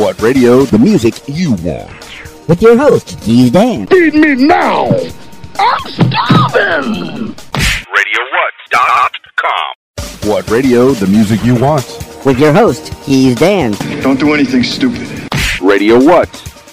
What radio? The music you want. With your host, Keys Dan. Feed me now. I'm starving. RadioWhat.com. What radio? The music you want. With your host, Keys Dan. Don't do anything stupid.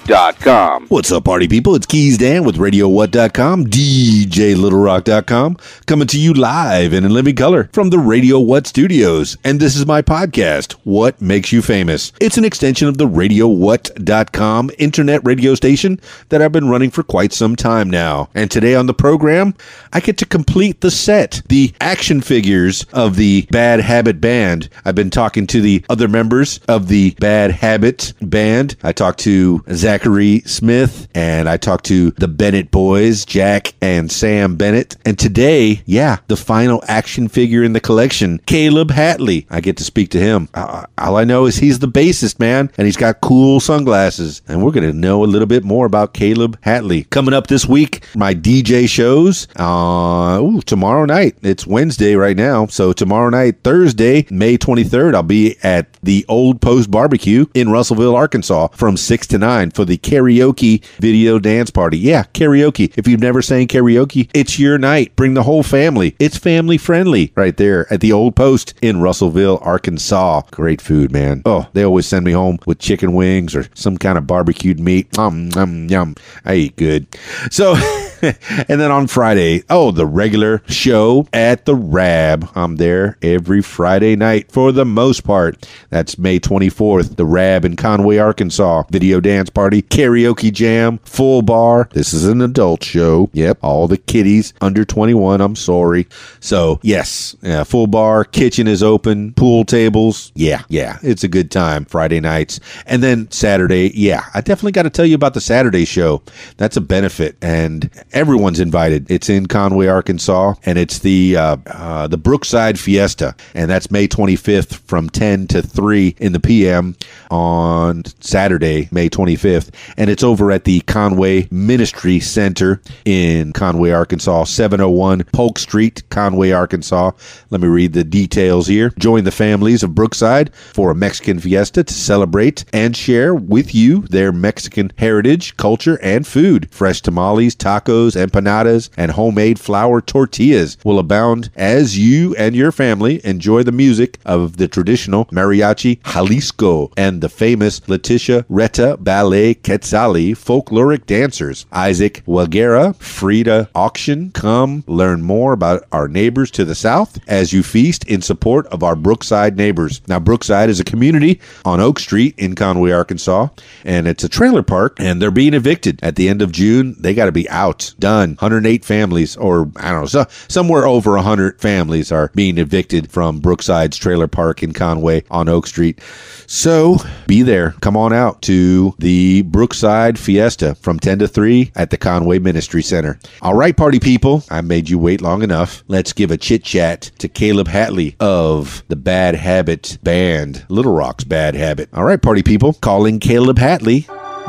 RadioWhat.com. What's up, party people? It's Keys Dan with RadioWhat.com, DJLittleRock.com, coming to you live and in living color from the Radio What studios. And this is my podcast, What Makes You Famous. It's an extension of the RadioWhat.com internet radio station that I've been running for quite some time now. And today on the program, I get to complete the set, the action figures of the Bad Habit Band. I've been talking to the other members of the Bad Habit Band. I talked to Zach Zachary Smith, and I talked to the Bennett boys, Jack and Sam Bennett. And today, yeah, the final action figure in the collection, Kaleb Hatley. I get to speak to him. All I know is he's the bassist, man, and he's got cool sunglasses. And we're going to know a little bit more about Kaleb Hatley. Coming up this week, my DJ shows. Uh, ooh, tomorrow night. It's Wednesday right now. So tomorrow night, Thursday, May 23rd, I'll be at the Old Post Barbecue in Russellville, Arkansas from 6 to 9 for the karaoke video dance party. Yeah, karaoke. If you've never sang karaoke, it's your night. Bring the whole family. It's family friendly right there at the Old Post in Russellville, Arkansas. Great food, man. Oh, they always send me home with chicken wings or some kind of barbecued meat. Um, yum, yum. I eat good. So, and then on Friday, oh, the regular show at the Rab. I'm there every Friday night for the most part. That's May 24th, the Rab in Conway, Arkansas. Video dance party, karaoke jam, full bar. This is an adult show. Yep, all the kiddies under 21. I'm sorry. So, yes, yeah, full bar, kitchen is open, pool tables. Yeah, yeah, it's a good time Friday nights. And then Saturday, yeah, I definitely got to tell you about the Saturday show. That's a benefit, and everyone's invited. It's in Conway, Arkansas, and it's the uh, uh, the Brookside Fiesta, and that's May 25th from 10 to 3 in the PM on Saturday, May 25th, and it's over at the Conway Ministry Center in Conway, Arkansas, 701 Polk Street, Conway, Arkansas. Let me read the details here. Join the families of Brookside for a Mexican fiesta to celebrate and share with you their Mexican heritage, culture, and food. Fresh tamales, tacos, empanadas, and homemade flour tortillas will abound as you and your family enjoy the music of the traditional mariachi Jalisco and the famous Leticia Reta Ballet Quetzali folkloric dancers. Isaac Wagera, Frida Auction, come learn more about our neighbors to the south as you feast in support of our Brookside neighbors. Now, Brookside is a community on Oak Street in Conway, Arkansas, and it's a trailer park, and they're being evicted at the end of June. They got to be out, done. 108 families, or I don't know, so, somewhere over 100 families are being evicted from Brookside's trailer park in Conway on Oak Street. So be there. Come on out to the Brookside Fiesta from 10 to 3 at the Conway Ministry Center. All right, party people, I made you wait long enough. Let's give a chit chat to Kaleb Hatley of the Bad Habit Band, Little Rock's Bad Habit. All right, party people, calling Kaleb Hatley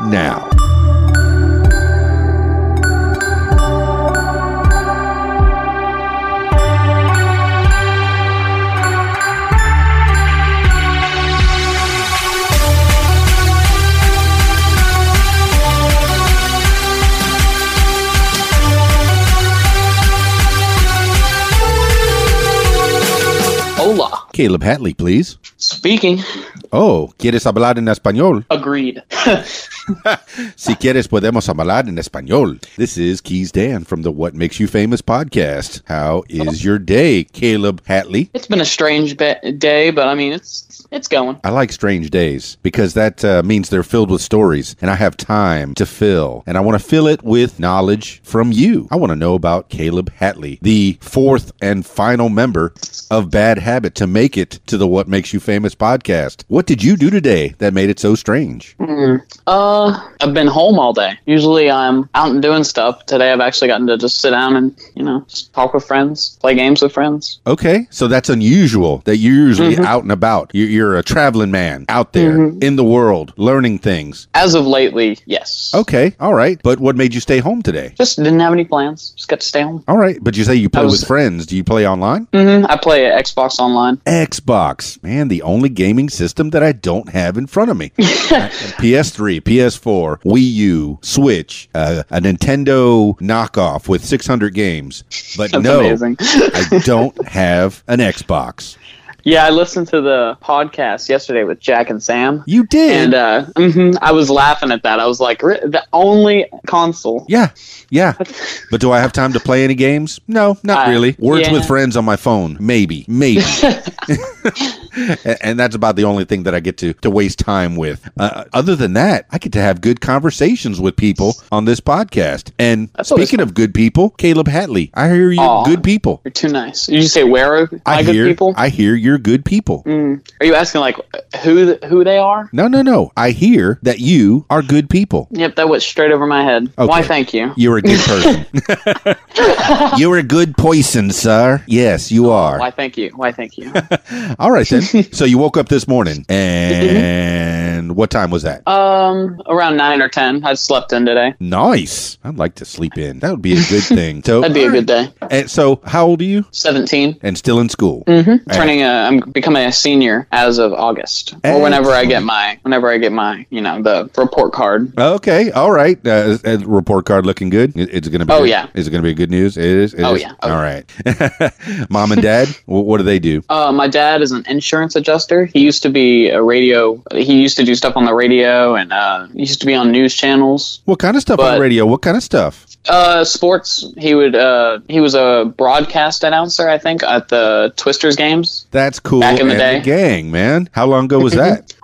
now. Kaleb Hatley, please. Speaking. Oh, ¿quieres hablar en español? Agreed. Si quieres, podemos hablar en español. This is Keys Dan from the What Makes You Famous podcast. How is your day, Kaleb Hatley? it's been a strange be- day, but I mean, it's it's going. I like strange days because that uh, means they're filled with stories and I have time to fill. And I want to fill it with knowledge from you. I want to know about Kaleb Hatley, the fourth and final member of Bad Habit to make it to the What Makes You Famous podcast. What did you do today that made it so strange? Uh, I've been home all day. Usually I'm out and doing stuff. Today I've actually gotten to just sit down and, you know, just talk with friends, play games with friends. Okay, so that's unusual that you're usually out and about. You're, you're a traveling man out there in the world learning things. As of lately, yes. Okay, all right. But what made you stay home today? Just didn't have any plans. Just got to stay home. All right, but you say you play was- with friends. Do you play online? Mm-hmm. I play Xbox Online. Xbox, man, the only gaming system system that I don't have in front of me. PS3, PS4, Wii U, Switch, uh, a Nintendo knockoff with 600 games. But That's no. I don't have an Xbox. Yeah, I listened to the podcast yesterday with Jack and Sam. You did. And uh, mhm, I was laughing at that. I was like, "Re- the only console. yeah, yeah. But do I have time to play any games? No, not Uh, really. Words yeah. with friends on my phone, maybe, maybe. and, and that's about the only thing that I get to to waste time with. Uh, other than that, I get to have good conversations with people on this podcast. And That's speaking of good people, Kaleb Hatley, I hear you Aw. good people. You're too nice. Did you say where are I my good hear people? I hear you're good people. Mm. Are you asking like who who they are? No, no, no. I hear that you are good people. Yep, that went straight over my head. Okay. Why? Thank you. You're a good person. you're a good poison, sir. Yes, you are. Why? Thank you. Why? Thank you. All right then. so you woke up this morning, and what time was that? um, around nine or ten. I slept in today. Nice. I'd like to sleep in. That would be a good thing. So That'd be a good day. And so, how old are you? Seventeen. And still in school? Mm-hmm. Turning a, I'm becoming a senior as of August, or whenever I get my, whenever I get my, you know, the report card. Okay. All right. Uh, report card looking good. It's going to be. Oh, yeah. Is it going to be good news? It is. It Oh, is? yeah. Oh, All right. Mom and dad. what do they do? Uh, my dad is an insurance adjuster. He used to be a radio. He used to do stuff on the radio, and uh, he used to be on news channels. What kind of stuff on But- the radio? What kind of stuff? Uh, sports. He would. Uh, he was a broadcast announcer, I think, at the Twisters games. That's cool. Back in the day. gang, man. How long ago was that?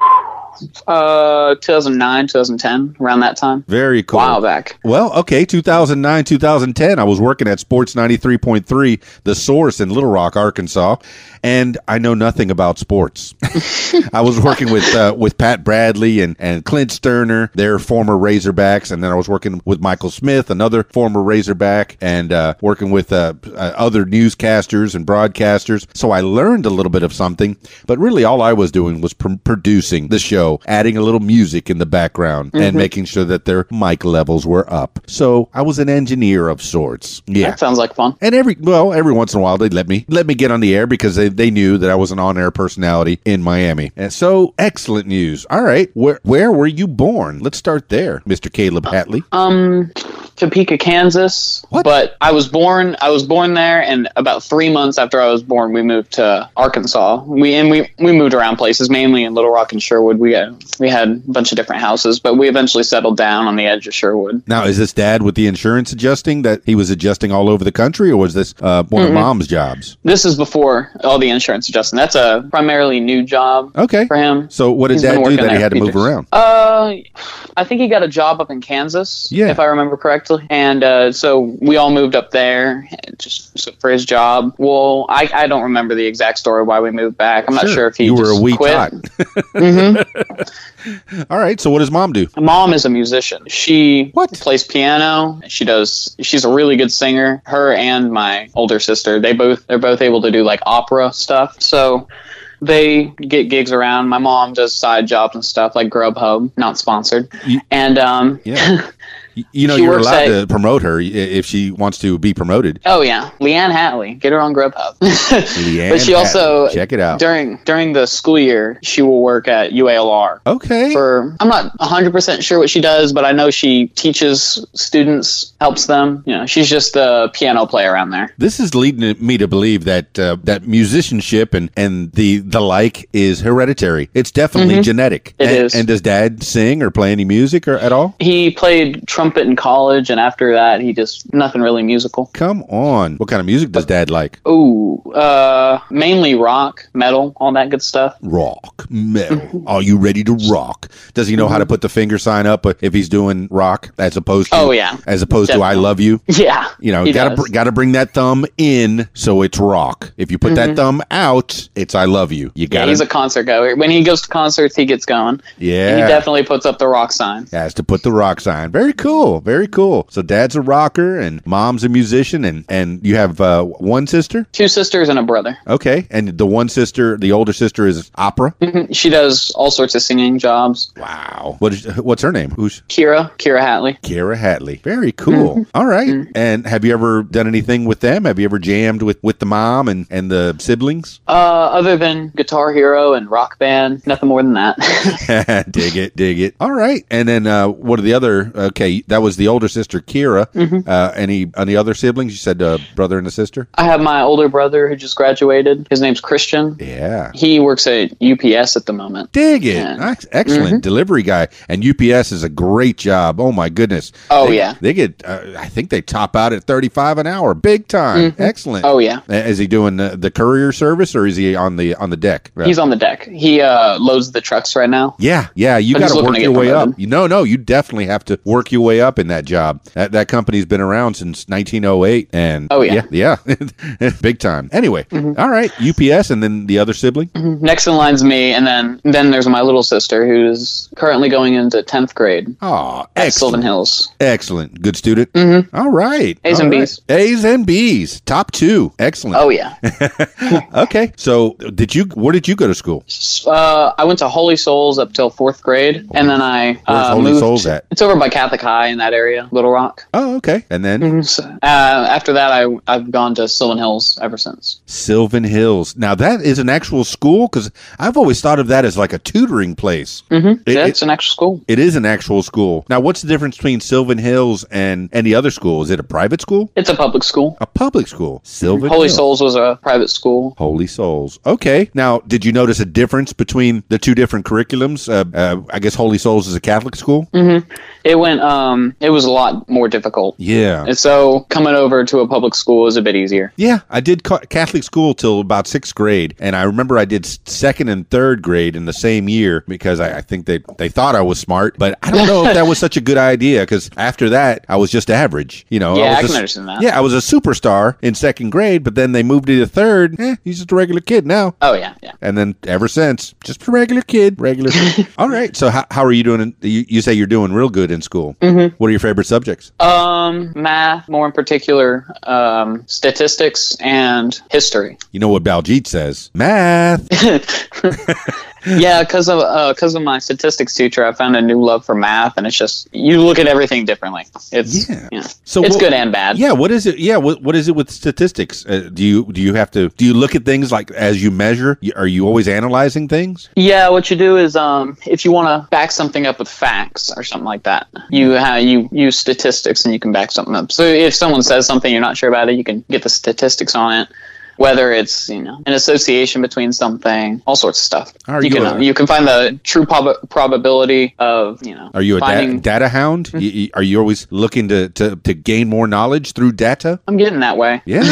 Uh, 2009, 2010, around that time. Very cool. While back. Well, okay, 2009, 2010. I was working at Sports 93.3, The Source in Little Rock, Arkansas, and I know nothing about sports. I was working with uh, with Pat Bradley and, and Clint Stoerner, their former Razorbacks, and then I was working with Michael Smith, another former Razorback, and uh, working with uh, uh, other newscasters and broadcasters. So I learned a little bit of something, but really all I was doing was pr- producing the show, adding a little music in the background, and making sure that their mic levels were up. So I was an engineer of sorts. Yeah. That sounds like fun. And every well, every once in a while they'd let me let me get on the air because they, they knew that I was an on air personality in Miami. And so excellent news. All right. Where where were you born? Let's start there, Mr. Kaleb Hatley. Um, Topeka, Kansas. What? But I was born. I was born there, and about three months after I was born, we moved to Arkansas. We and we we moved around places, mainly in Little Rock and Sherwood. We had we had a bunch of different houses, but we eventually settled down on the edge of Sherwood. Now, is this dad with the insurance adjusting that he was adjusting all over the country, or was this uh, one of mom's jobs? This is before all the insurance adjusting. That's a primarily new job Okay. for him. So what did He's dad do that he had to for move around? Uh, I think he got a job up in Kansas, Yeah. if I remember correctly. And uh, so we all moved up there just for his job. Well, I, I don't remember the exact story why we moved back. I'm not sure if he you were a weak quit. tot. All right. So what does mom do? Mom is a musician. She What? plays piano. She does. She's a really good singer. Her and my older sister, they both they're both able to do like opera stuff. So they get gigs around. My mom does side jobs and stuff like Grubhub, not sponsored. You- and um, Yeah. You know, She you're allowed at- to promote her if she wants to be promoted. Oh yeah, Leanne Hatley. Get her on Grubhub. Leanne but she also Hatley. Check it out. during during the school year she will work at UALR. Okay. For I'm not 100 percent sure what she does, but I know she teaches students, helps them. You know, she's just the piano player around there. This is leading me to believe that uh, that musicianship and, and the the like is hereditary. It's definitely genetic. Mm-hmm. It and, is. And does Dad sing or play any music or at all? He played trumpet in college, and after that, he just nothing really musical. Come on. What kind of music does Dad like? Ooh, uh, mainly rock, metal, all that good stuff. Rock, metal. Mm-hmm. Are you ready to rock? Does he know how to put the finger sign up if he's doing rock as opposed to Oh, yeah. as opposed to I love you? Yeah, You know, gotta br- gotta bring that thumb in so it's rock. If you put Mm-hmm. that thumb out, it's I love you. You gotta he's a concert goer. When he goes to concerts, he gets going. yeah. And he definitely puts up the rock sign. has to put the rock sign. Very cool. Very cool. So dad's a rocker and mom's a musician and and you have uh, one sister? Two sisters and a brother. Okay. And the one sister, the older sister is opera? She does all sorts of singing jobs. Wow. What is what's her name? Who's Kira, Kira Hatley. Kira Hatley. Very cool. Cool. All right. Mm-hmm. And have you ever done anything with them? Have you ever jammed with, with the mom and, and the siblings? Uh, other than Guitar Hero and Rock Band, nothing more than that. dig it, dig it. All right. And then uh, what are the other? Okay, that was the older sister, Kira. Mm-hmm. Uh, any any other siblings? You said uh, brother and a sister. I have my older brother who just graduated. His name's Christian. Yeah. He works at UPS at the moment. Dig it. Ex- Excellent delivery guy. And UPS is a great job. Oh my goodness. Oh, They- yeah. They get. Uh, I think they top out at thirty five an hour. Big time. Excellent. Oh yeah. Is he doing the, the courier service or is he on the on the deck? He's on the deck. He uh, loads the trucks right now. Yeah, yeah, you got to work your way up. You no, no, you definitely have to work your way up in that job. That that company's been around since 1908, and Oh, yeah. yeah, yeah. big time. Anyway, all right, UPS, and then the other sibling. Next in line's me, and then then there's my little sister who's currently going into tenth grade Oh, at excellent, Sylvan Hills. excellent, good student. Mm-hmm. All right, A's all and right. B's. A's and B's, top two, excellent. Oh yeah. okay. So, did you? Where did you go to school? Uh, I went to Holy Souls up till fourth grade, and then I uh, Holy moved. Souls at? It's over by Catholic High in that area, Little Rock. Oh, okay. And then So, uh, after that, I I've gone to Sylvan Hills ever since. Sylvan Hills. Now that is an actual school because I've always thought of that as like a tutoring place. Mm-hmm. It- yeah, it's an actual school. It is an actual school. Now, what's the difference between Sylvan Hills and any other school? Is it a private school? It's a public school. A public school? Sylvan Holy Hills. Souls was a private school. Holy Souls. Okay. Now, did you notice a difference between the two different curriculums? Uh, uh, I guess Holy Souls is a Catholic school. It went. Um, it was a lot more difficult. Yeah. And so coming over to a public school is a bit easier. Yeah, I did ca- Catholic school till about sixth grade, and I remember I did second and third grade in the same year because I, I think they they thought I was smart, but I don't know if that was such a good idea because after that I was just average. You know, Yeah, I a can s- understand that. Yeah, I was a superstar in second grade, but then they moved to the third. Eh, he's just a regular kid now. Oh yeah, yeah. And then ever since, just a regular kid, regular. All right. So how, how are you doing? In, you, you say you're doing real good in school. Mm-hmm. What are your favorite subjects? Um, math, more in particular, um, statistics and history. You know what Baljeet says? Math. Yeah, because of because of my statistics teacher, I found a new love for math, and it's just you look at everything differently. It's Yeah. yeah, So it's what- good and bad. Yeah, what is it? Yeah, what what is it with statistics? Uh, do you do you have to do you look at things like as you measure? Are you always analyzing things? Yeah, what you do is um, if you want to back something up with facts or something like that, you have you use statistics and you can back something up. So if someone says something you're not sure about it, you can get the statistics on it. Whether it's you know an association between something, all sorts of stuff. Are you you can a- you can find the true prob- probability of you know. Are you a da- finding? data hound? Mm-hmm. Y- are you always looking to, to, to gain more knowledge through data? I'm getting that way. Yeah,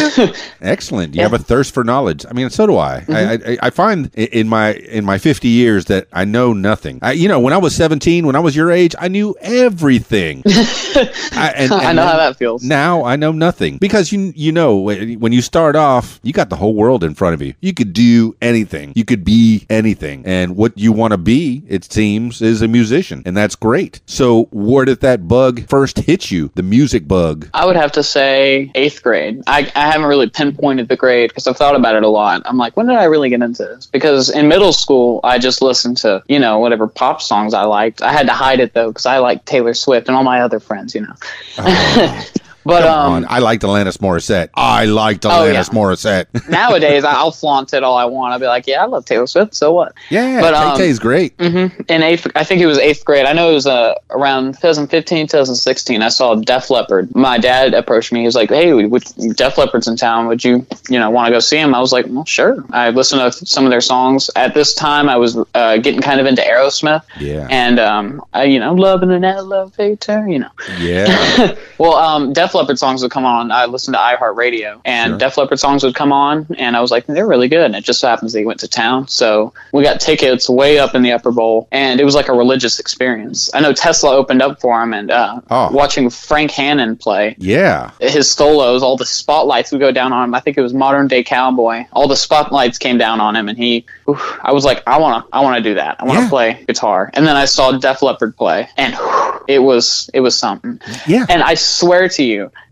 excellent. You have a thirst for knowledge. I mean, so do I. Mm-hmm. I, I. I find in my in my fifty years that I know nothing. I, you know, when I was seventeen, when I was your age, I knew everything. I, and, I and know how that feels. Now I know nothing because you you know when when you start off, you got the whole world in front of you. You could do anything. You could be anything, and what you want to be, it seems, is a musician, and that's great. So, where did that bug first hit you? The music bug. I would have to say eighth grade. I, I haven't really pinpointed the grade because I've thought about it a lot. I'm like, when did I really get into this? Because in middle school, I just listened to, you know, whatever pop songs I liked. I had to hide it though because I liked Taylor Swift and all my other friends, you know. Oh. but um, I liked Alanis Morissette. I liked Oh, Alanis yeah. Morissette. nowadays, I'll flaunt it all I want. I'll be like, yeah, I love Taylor Swift. So what? yeah, But, um, Tay's great. in eighth, I think it was eighth grade. I know it was uh, around 2015, 2016. I saw Def Leppard. My dad approached me. He was like, "Hey, would, Def Leppard's in town. Would you, you know, want to go see him?" I was like, "Well, sure." I listened to some of their songs. At this time, I was uh, getting kind of into Aerosmith. Yeah. And um, I, you know, loving an elevator. You know. Yeah, Well, um, Def Leppard songs would come on. I listened to iHeartRadio, and Sure. Def Leppard songs would come on, and I was like, they're really good. And it just so happens they went to town, so we got tickets way up in the upper bowl, and it was like a religious experience. I know Tesla opened up for him, and uh, Oh. watching Frank Hannon play yeah. his solos, all the spotlights would go down on him. I think it was Modern Day Cowboy. All the spotlights came down on him, and he, oof, I was like, I wanna, I wanna do that. I wanna Yeah. play guitar. And then I saw Def Leppard play, and. it was it was something. Yeah. And I swear to you,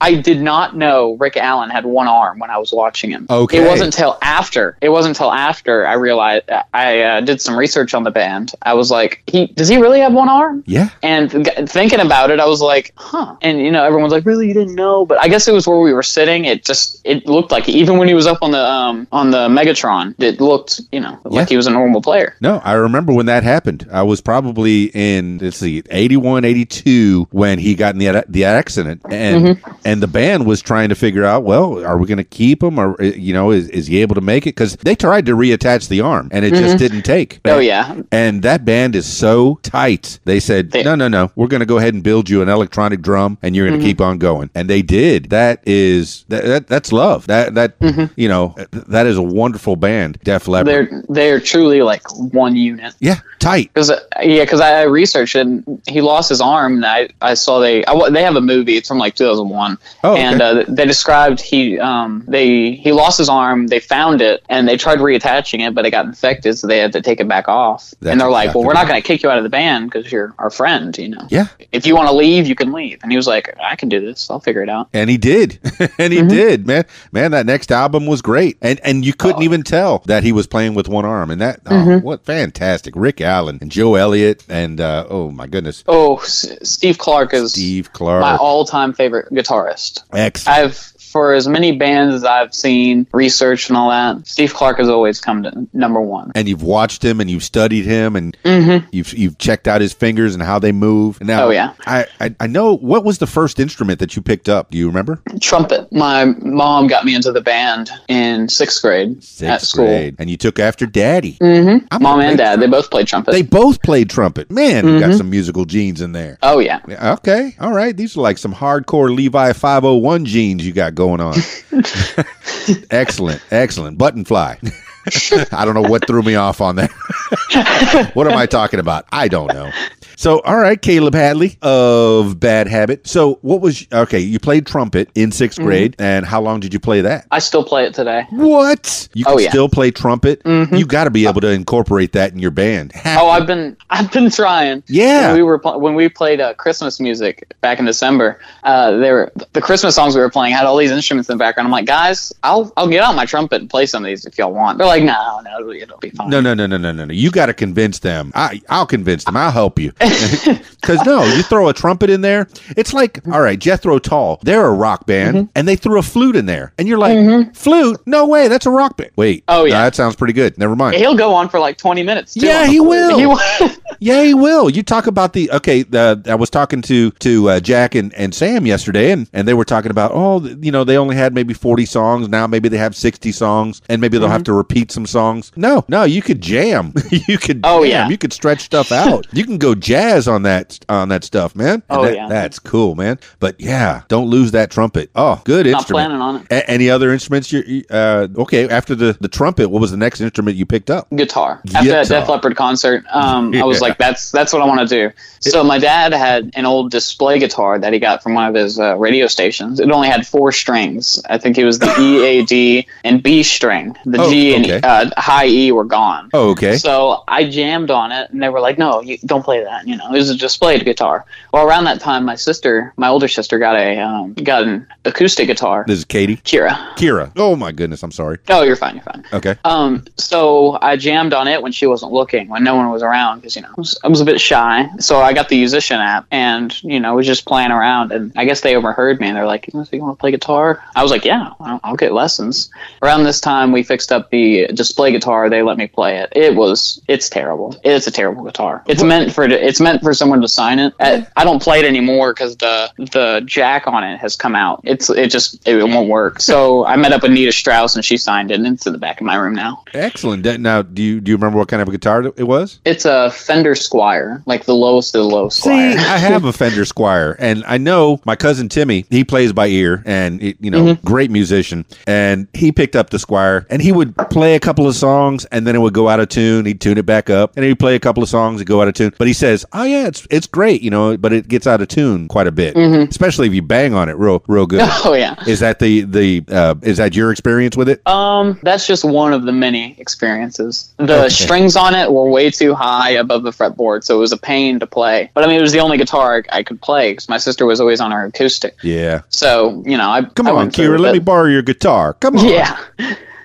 I did not know Rick Allen had one arm when I was watching him. Okay. It wasn't until after. It wasn't until after I realized I uh, did some research on the band. I was like, he does he really have one arm? Yeah. And th- thinking about it, I was like, huh. And you know, everyone's like, really, you didn't know? But I guess it was where we were sitting. It just it looked like even when he was up on the um on the Megatron, it looked you know like he was a normal player. No, I remember when that happened. I was probably in let's see, 81, 82 when he got in the the accident, and Mm-hmm. and the band was trying to figure out, well, are we going to keep him, or uh, you know, is, is he able to make it? Because they tried to reattach the arm, and it just didn't take. Oh yeah, And that band is so tight. They said, They- no, no, no. We're going to go ahead and build you an electronic drum, and you're going to Mm-hmm. keep on going. And they did. That is that, that that's love. That that you know that is a wonderful band. Def Leppard. Mm-hmm. they're they're truly like one unit. yeah, tight. Because yeah, because I researched it. And he lost his arm, and I, I saw they I, they have a movie. It's from like 2001, Oh, okay. and uh, they described he um they he lost his arm. They found it, and they tried reattaching it, but it got infected, so they had to take it back off. That's and they're like, exactly "Well, we're not going to kick you out of the band because you're our friend. You know, Yeah. if you want to leave, you can leave." And he was like, "I can do this. I'll figure it out." And he did, and he did, man. Man, that next album was great, and and you couldn't even tell that he was playing with one arm. And that, oh, what fantastic! Rick Allen and Joe Elliott, and uh, oh my goodness, Oh, S- Steve Clark is Steve Clark, my all-time favorite guitarist. excellent. I've for as many bands as I've seen, researched and all that, Steve Clark has always come to number one. and you've watched him, and you've studied him, and Mm-hmm. you've you've checked out his fingers and how they move. Now, Oh, yeah. I, I I know what was the first instrument that you picked up. Do you remember? Trumpet. My mom got me into the band in sixth grade at school. grade, and you took after Daddy. Mm-hmm. Mom and dad, they both played trumpet. They both played trumpet. Man, you got Mm-hmm. some musical genes in there. oh yeah. Yeah, Okay, all right. These are like some hardcore Levi 501 jeans you got going on. excellent, excellent. Button fly. I don't know what threw me off on that. what am I talking about? I don't know. So, all right, Kaleb Hatley of Bad Habit. So, what was okay? You played trumpet in 6th Mm-hmm. grade, and how long did you play that? I still play it today. What? You can Oh, yeah. still play trumpet? You got to be able to incorporate that in your band. Oh, I've been I've been trying. Yeah. When we were when we played uh, Christmas music back in December. Uh, they were the Christmas songs we were playing had all these instruments in the background. I'm like, guys, I'll I'll get out my trumpet and play some of these if y'all want. They're like, no, no, it'll, it'll be fine. No, no, no, no, no, no, no. You got to convince them. I, I'll convince them. I'll help you. Because no, you throw a trumpet in there. It's like, all right, Jethro Tull. They're a rock band, Mm-hmm. and they threw a flute in there, and you're like, flute? No way. That's a rock band. Wait. Oh, yeah. no, that sounds pretty good. Never mind. He'll go on for like 20 minutes. Too Yeah, he will. He will. Yeah, he will. You talk about the okay. Uh, I was talking to to uh, Jack and, and Sam yesterday, and, and they were talking about oh, you know, they only had maybe forty songs. Now maybe they have sixty songs, and maybe they'll have Mm-hmm. to repeat some songs. No, no, you could jam. you could. Oh, jam. yeah. you could stretch stuff out. you can go jazz on that on that stuff, man. And Oh, that- yeah. that's cool, man. But yeah, don't lose that trumpet. Oh, good Not instrument. planning on it. A- any other instruments? You uh, okay? After the the trumpet, what was the next instrument you picked up? guitar. After that. Def Leppard concert, um, I was Yeah. like, "That's that's what I want to do." So my dad had an old display guitar that he got from one of his uh, radio stations. It only had four strings. I think it was the E, A, D, and B string. The Oh, G okay. and uh, high E were gone. Oh, okay. So I jammed on it, and they were like, "No, you don't play that." You know, it was a display guitar. Well, around that time, my sister, my older sister, got a um, got an acoustic guitar. This is Katie. Kira. Kira. Oh my goodness, I'm sorry. Oh, you're fine. You're fine. Okay. Um, so I jammed on it when she wasn't looking, when no one was around, because you know I was, I was a bit shy. So I got the musician app, and you know was just playing around, and I guess they overheard me, and they're like, "You want to play guitar?" I was like, "Yeah, I'll, I'll get lessons." Around this time, we fixed up the display guitar. They let me play it. It was, it's terrible. It's a terrible guitar. It's meant for it's meant for someone to sign it. I don't play it anymore because the the jack on it has come out. It's it just it won't work. So I met up with Nita Strauss, and she signed it, and it's in the back of my room now. Excellent. Now, do you do you remember what kind of a guitar it was? It's a Fender Squier, like the lowest of the low See, Squier. I have a Fender Squier, and I know my cousin Timmy. He plays by ear, and it, you know, Mm-hmm. great musician. And he picked up the Squier, and he would play a couple of songs, and then it would go out of tune. He'd tune it back up, and he'd play a couple of songs and go out of tune. But he says, oh yeah, it's it's great, you know, but it gets out of tune quite a bit, especially if you bang on it real real good. Oh yeah. is that the the uh, is that your experience with it? Um, that's just one of the many experiences. The Okay. strings on it were way too high above the fretboard, so it was a pain to play. But I mean, it was the only guitar I, I could play because my sister was always on her acoustic. Yeah. So you know, I Come I on, Kira, let me borrow your guitar. Come on. Yeah.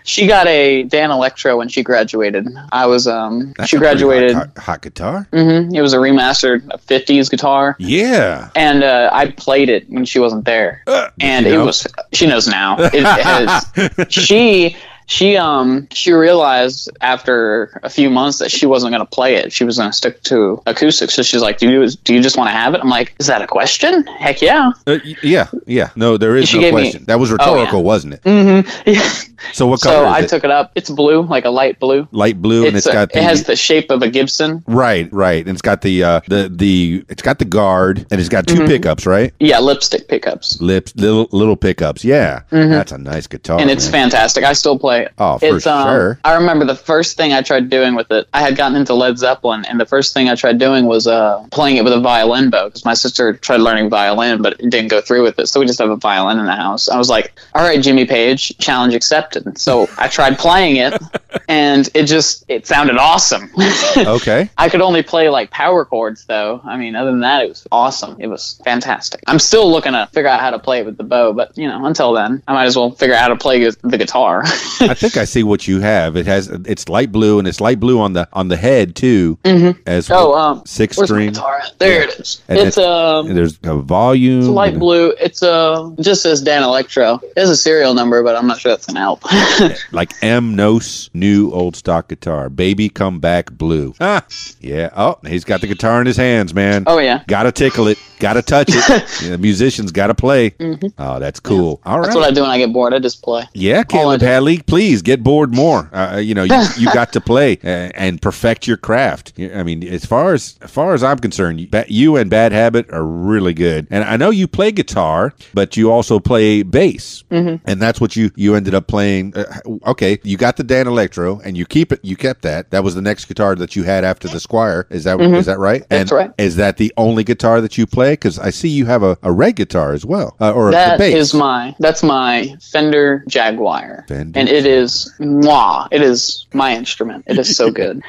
She got a Danelectro when she graduated. I was um That's she graduated. hot, hot, guitar. hmm It was a remastered 50s guitar, Yeah. and uh, I played it when she wasn't there, Uh, and it know? was she knows now. It, it has, she she um she realized after a few months that she wasn't going to play it. She was going to stick to acoustic. So she's like, "Do you do you just want to have it?" I'm like, "Is that a question? Heck yeah." Uh, yeah, yeah. No, there is She no gave me- question. that was Oh, rhetorical, yeah. wasn't it? hmm So what so color is I it? took it up. It's blue, like a light blue. Light blue, and It's it's a- got the it has the shape of a Gibson. right, right, and it's got the uh, the the it's got the guard, and it's got 2 Mhm. pickups, right? Yeah, lipstick pickups. Lips, little little pickups. Yeah, that's a nice guitar, Mm-hmm. and it's man. fantastic. I still play it. Oh, for it's, um, sure. I remember the first thing I tried doing with it. I had gotten into Led Zeppelin, and the first thing I tried doing was uh, playing it with a violin bow because my sister tried learning violin, but it didn't go through with it. So we just have a violin in the house. I was like, "All right, Jimmy Page, challenge accepted." So I tried playing it, and it just it sounded awesome. Okay. I could only play like power chords though. I mean, other than that, it was awesome. It was fantastic. I'm still looking to figure out how to play it with the bow, but you know, until then, I might as well figure out how to play the guitar. I think I see what you have. It has it's light blue, and it's light blue on the on the head too, as oh, um, six string. There it is. And it's um. There's a volume. It's light blue. It's uh, just says Danelectro. It has a serial number, but I'm not sure that's gonna help. like M Nos new old stock guitar. Baby come back blue. Ah, yeah. Oh, he's got the guitar in his hands, man. oh yeah, Gotta tickle it. Gotta touch it. yeah, musicians gotta play. Oh, that's cool. All right. Mm-hmm. that's what I do when I get bored. I just play. yeah, Kaleb. Hatley, please get bored more. Uh, you know, you, you got to play uh, and perfect your craft. I mean, as far as as far as I'm concerned, you, and Bad Habit are really good. And I know you play guitar, but you also play bass, Mm-hmm. and that's what you you ended up playing. Uh, okay, you got the Danelectro, and you keep it. You kept that. That was the next guitar that you had after the Squier. Is that is that right? Mm-hmm. That's and right. Is that the only guitar that you play? Because I see you have a, a red guitar as well, uh, or That bass. is my that's my Fender Jaguar, Fender and it is moi. It is my instrument. It is so good.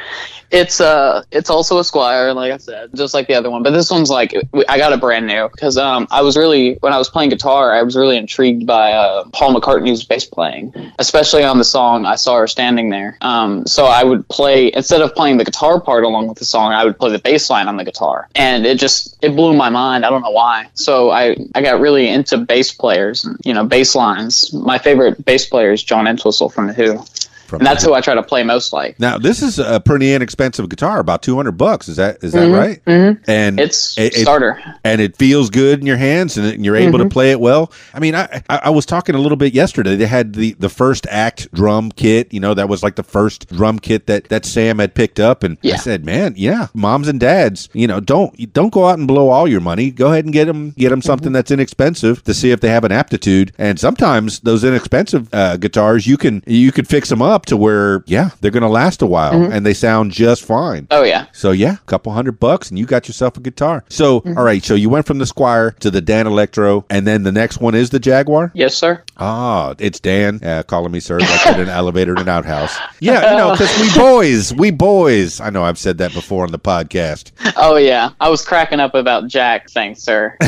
it's uh, it's also a Squier, like I said, just like the other one. But this one's like I got it brand new because um, I was really when I was playing guitar, I was really intrigued by uh, Paul McCartney's bass playing, especially on the song "I Saw Her Standing There." Um, so I would play instead of playing the guitar part along with the song, I would play the bass line on the guitar, and it just it blew my mind. I don't know why. So I I got really into bass players, you know, bass lines. My favorite bass player is John Entwistle from the Who, From and that's who I try to play most like. Now this is a pretty inexpensive guitar, about two hundred bucks. Is that is that right? Mm-hmm. And It's it- it- starter. and it feels good in your hands, and, and you're able Mm-hmm. to play it well. I mean, I, I I was talking a little bit yesterday. They had the the first act drum kit. You know, that was like the first drum kit that that Sam had picked up, and I said, man, yeah, moms and dads, you know, don't don't go out and blow all your money. Go ahead and get them get them something Mm-hmm. that's inexpensive to see if they have an aptitude. And sometimes those inexpensive uh, guitars, you can you can fix them up to where yeah, they're going to last a while Mm-hmm. and they sound just fine. Oh yeah. So yeah, a couple hundred bucks and you got yourself a guitar. So Mm-hmm. all right, so you went from the Squier to the Danelectro, and then the next one is the Jaguar. Yes, sir. Ah, it's Dan uh, calling me sir, like in an elevator in an outhouse. Yeah, you know, because we boys, we boys. I know I've said that before on the podcast. Oh yeah. I was cracking up about Jack. Thanks, sir.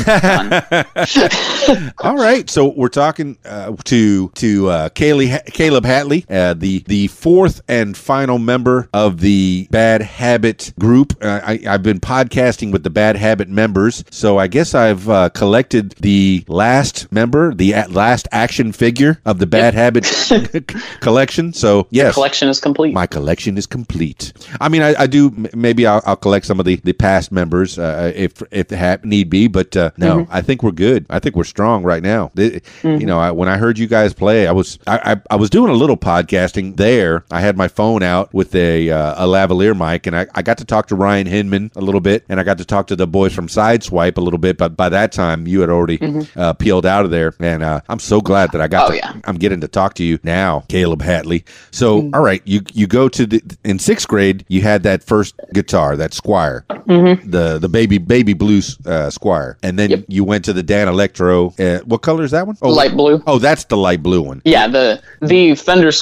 All right, so we're talking uh, to to uh, Kaylee, Kaleb Hatley, uh, the the fourth and final member of the Bad Habit group. Uh, I, I've been podcasting with the Bad Habit members, so I guess I've uh, collected the last member, the last action figure of the Bad Habit collection. So yes, Collection is complete. my collection is complete. I mean, I, I do. Maybe I'll, I'll collect some of the, the past members uh, if if ha- need be. But uh, no, Mm-hmm. I think we're good. I think we're strong right now. Th- You know, I, when I heard you guys play, I was I, I, I was doing a little podcasting wasn't there, I had my phone out with a uh, a lavalier mic, and I, I got to talk to Ryan Hinman a little bit, and I got to talk to the boys from Sideswipe a little bit. But by that time, you had already uh, peeled out of there, and uh, I'm so glad that I got. Mm-hmm. Oh, to, yeah. I'm getting to talk to you now, Kaleb Hatley. So, Mm-hmm. all right, you you go to the in sixth grade, you had that first guitar, that Squier, Mm-hmm. the the baby baby blues uh, Squier, and then Yep. you went to the Danelectro. Uh, what color is that one? Oh, Light blue. Oh, that's the light blue one. Yeah, the the Fender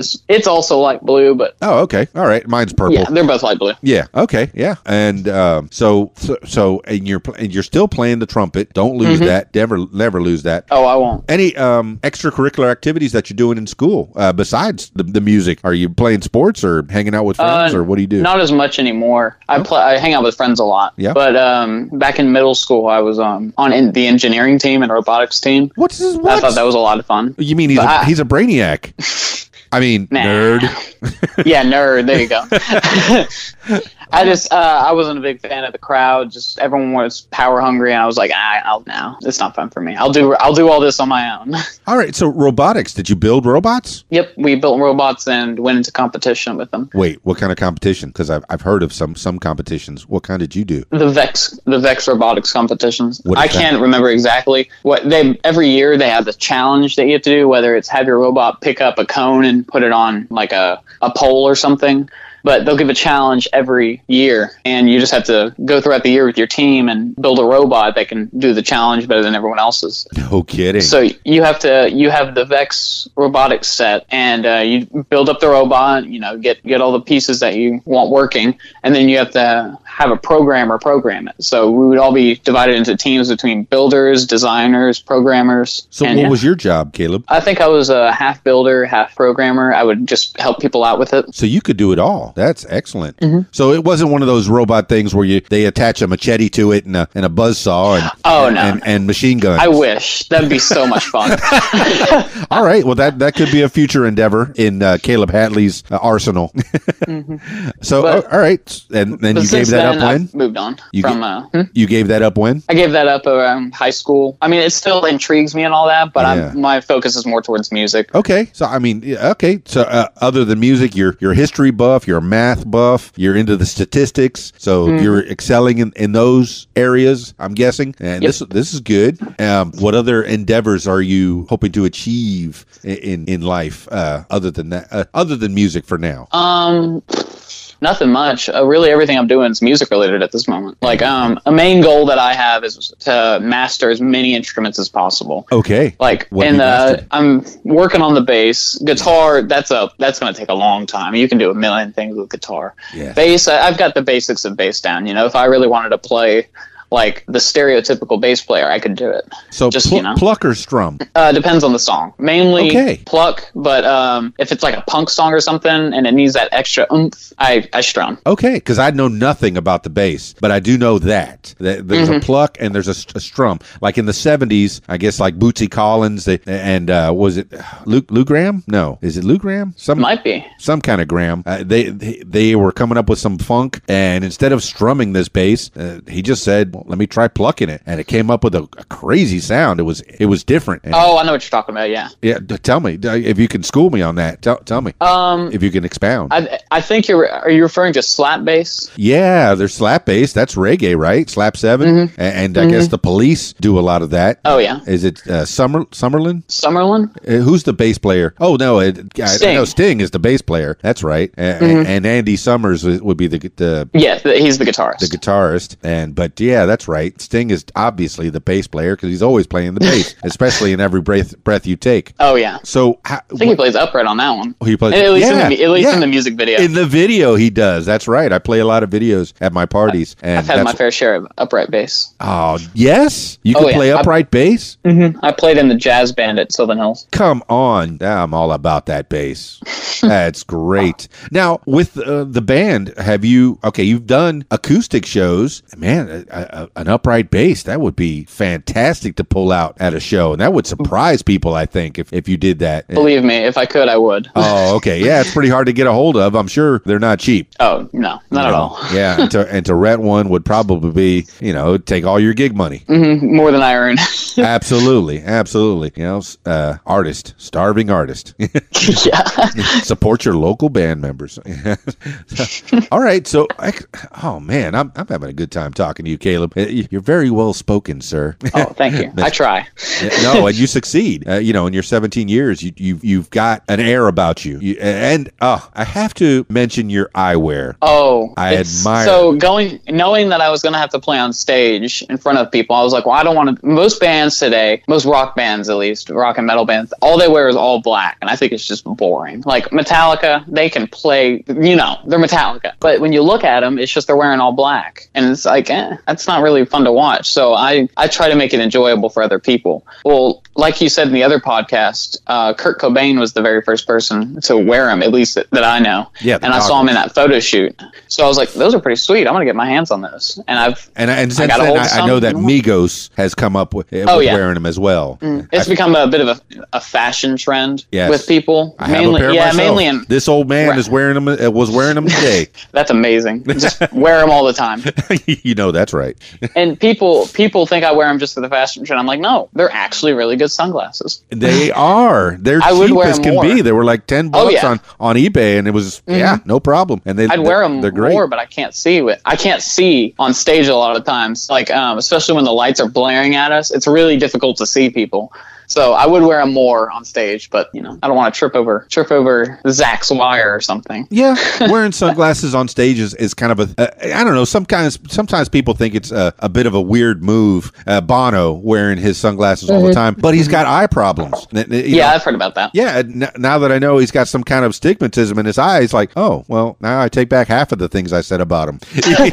Squiers. It's also light blue, but Oh, okay, all right. Mine's purple. yeah, they're both light blue. Yeah. Okay. Yeah. And um, so, so, so, and you're and you're still playing the trumpet. Don't lose Mm-hmm. that. Never, never lose that. Oh, I won't. Any um, extracurricular activities that you're doing in school uh, besides the, the music? Are you playing sports or hanging out with friends Uh, or what do you do? Not as much anymore. I play. I hang out with friends a lot. Yeah. But um, back in middle school, I was um on in the engineering team and robotics team. What's this? I thought that was a lot of fun. you mean he's a, I- he's a brainiac? I mean, Nah. nerd. yeah, nerd. There you go. I just uh, I wasn't a big fan of the crowd. Just everyone was power hungry, and I was like, ah, I'll now. it's not fun for me. I'll do I'll do all this on my own. All right. So robotics. Did you build robots? yep, we built robots and went into competition with them. Wait, what kind of competition? Because I've, I've heard of some some competitions. What kind did you do? The Vex the Vex robotics competitions. I can't remember exactly what they every year they have the challenge that you have to do, whether it's have your robot pick up a cone and put it on like a, a pole or something. But they'll give a challenge every year, and you just have to go throughout the year with your team and build a robot that can do the challenge better than everyone else's. No kidding. So you have to you have the Vex robotics set, and uh, you build up the robot. You know, get get all the pieces that you want working, and then you have to have a programmer program it. So we would all be divided into teams between builders, designers, programmers. so and what yeah. was your job, Kaleb? I think I was a half builder, half programmer. I would just help people out with it. So you could do it all. That's excellent. Mm-hmm. So it wasn't one of those robot things where you they attach a machete to it and a, and a buzz saw and Oh, and, no. and, and machine guns. I wish that'd be so much fun. all right. Well, that that could be a future endeavor in uh, Kaleb Hatley's uh, arsenal. So But- all right, and then you gave that up when I've moved on You from. Uh, hmm? you gave that up when. I gave that up around high school. I mean, it still intrigues me and all that, but Yeah. I'm, my focus is more towards music. Okay, so I mean, okay. So uh, other than music, you're you're a history buff, you're a math buff, you're into the statistics, so Mm-hmm. you're excelling in, in those areas. I'm guessing, and Yep. this this is good. Um, what other endeavors are you hoping to achieve in in, in life uh, other than that? Uh, other than music for now? Um, nothing much. Uh, really, everything I'm doing is music related at this moment. Like, um, a main goal that I have is to master as many instruments as possible. Okay, Like, What and uh. I'm working on the bass. Guitar, that's a that's going to take a long time. You can do a million things with guitar. Yeah. Bass, I, I've got the basics of bass down. You know, if I really wanted to play like the stereotypical bass player, I could do it. so just, pl- you know. pluck or strum. Uh, depends on the song. Mainly Okay. pluck, but um, if it's like a punk song or something and it needs that extra oomph, I, I strum. Okay, because I know nothing about the bass, but I do know that, that there's Mm-hmm. a pluck and there's a, a strum. Like in the '70s, I guess like Bootsy Collins they, and uh, was it Luke Lou Graham? No, is it Lou Graham? Some Might be. some kind of Graham. Uh, they, they they were coming up with some funk, and instead of strumming this bass, uh, he just said, well, "Let me try plucking it," and it came up with a, a crazy sound. It was it was different. And, Oh, I know what you're talking about. Yeah. yeah, tell me if you can school me on that. Tell tell me Um, if you can expound. I I think you're are you referring to slap bass? Yeah, there's slap bass. That's reggae, right? Slap 7 Mm-hmm. A- and, I guess the police do a lot of that. Oh yeah, Is it uh, Summer Summerlin? Summerlin. Uh, who's the bass player? Oh no, it, I, I Sting. know Sting is the bass player. That's right. A- And Andy Summers would would be the the Yeah, he's the guitarist. the guitarist. And but yeah, that's right. Sting is obviously the bass player because he's always playing the bass, especially in every breath breath you take. oh yeah, So how, I think he plays upright on that one. he plays At least yeah, in the, at least yeah. in the music video. In the video, he does. That's right. I play a lot of videos at my parties, and I've had my fair share of upright bass. Oh, yes? You Oh, can yeah. play I- upright bass? I played in the jazz band at Southern Hills. Come on. I'm all about that bass. That's great. Now, with uh, the band, have you, okay, you've done acoustic shows. Man, uh, a, an upright bass. That would be fantastic to pull out at a show, and that would surprise people. I think if, if you did that. Believe me, if I could, I would. Oh, okay. Yeah, it's pretty hard to get a hold of. I'm sure they're not cheap. Oh no, not at all. yeah, and to, and to rent one would probably be, you know, take all your gig money. hmm more than I earn. absolutely, absolutely. You know, uh, artist, starving artist. yeah. Support your local band members. all right, so I, oh man, I'm I'm having a good time talking to you, Kaleb. Uh, You're very well spoken, sir. Oh, thank you. I try. no, and you succeed. Uh, you know, in your 17 years, you, you you've got an air about you. you and oh, I have to mention your eyewear. Oh, I admire- So going, knowing that I was going to have to play on stage in front of people, I was like, well, I don't want to. Most bands today, most rock bands at least, rock and metal bands, all they wear is all black, and I think it's just boring. Like Metallica, they can play, you know, they're Metallica, but when you look at them, it's just they're wearing all black, and it's like, eh, that's not really fun to watch. So I, I try to make it enjoyable for other people. Well, like you said in the other podcast, uh, Kurt Cobain was the very first person to wear them, at least that, that I know. Yeah, and I saw him in that photo shoot. So I was like, those are pretty sweet. I'm gonna get my hands on those. And I've And, and since got a then, I, I know that Migos has come up with, uh, Oh, with yeah. wearing them as well. it's I, become a bit of a, a fashion trend Yes. with people. I mainly, yeah, myself. mainly in this old man Right. is wearing them. Uh, was wearing them today. that's amazing. Just wear them all the time. you know that's right. And people people think I wear them just for the fashion trend. I'm like, no, they're actually really good sunglasses. They are. They're I cheap as can more. be. They were like ten bucks yeah. on on eBay, and it was yeah, no problem. And they I'd wear them They're great. more, but I can't see with I can't see on stage a lot of times. Like um, especially when the lights are blaring at us, it's really difficult to see people. So I would wear them more on stage, but you know I don't want to trip over trip over Zach's wire or something. Yeah, wearing sunglasses on stage is, is kind of a uh, I don't know. Sometimes sometimes people think it's a, a bit of a weird move. Uh, Bono wearing his sunglasses all the time, but he's got eye problems. You Mm-hmm. Yeah, know, I've heard about that. Yeah, n- now that I know he's got some kind of stigmatism in his eyes, like, oh, well, now I take back half of the things I said about him.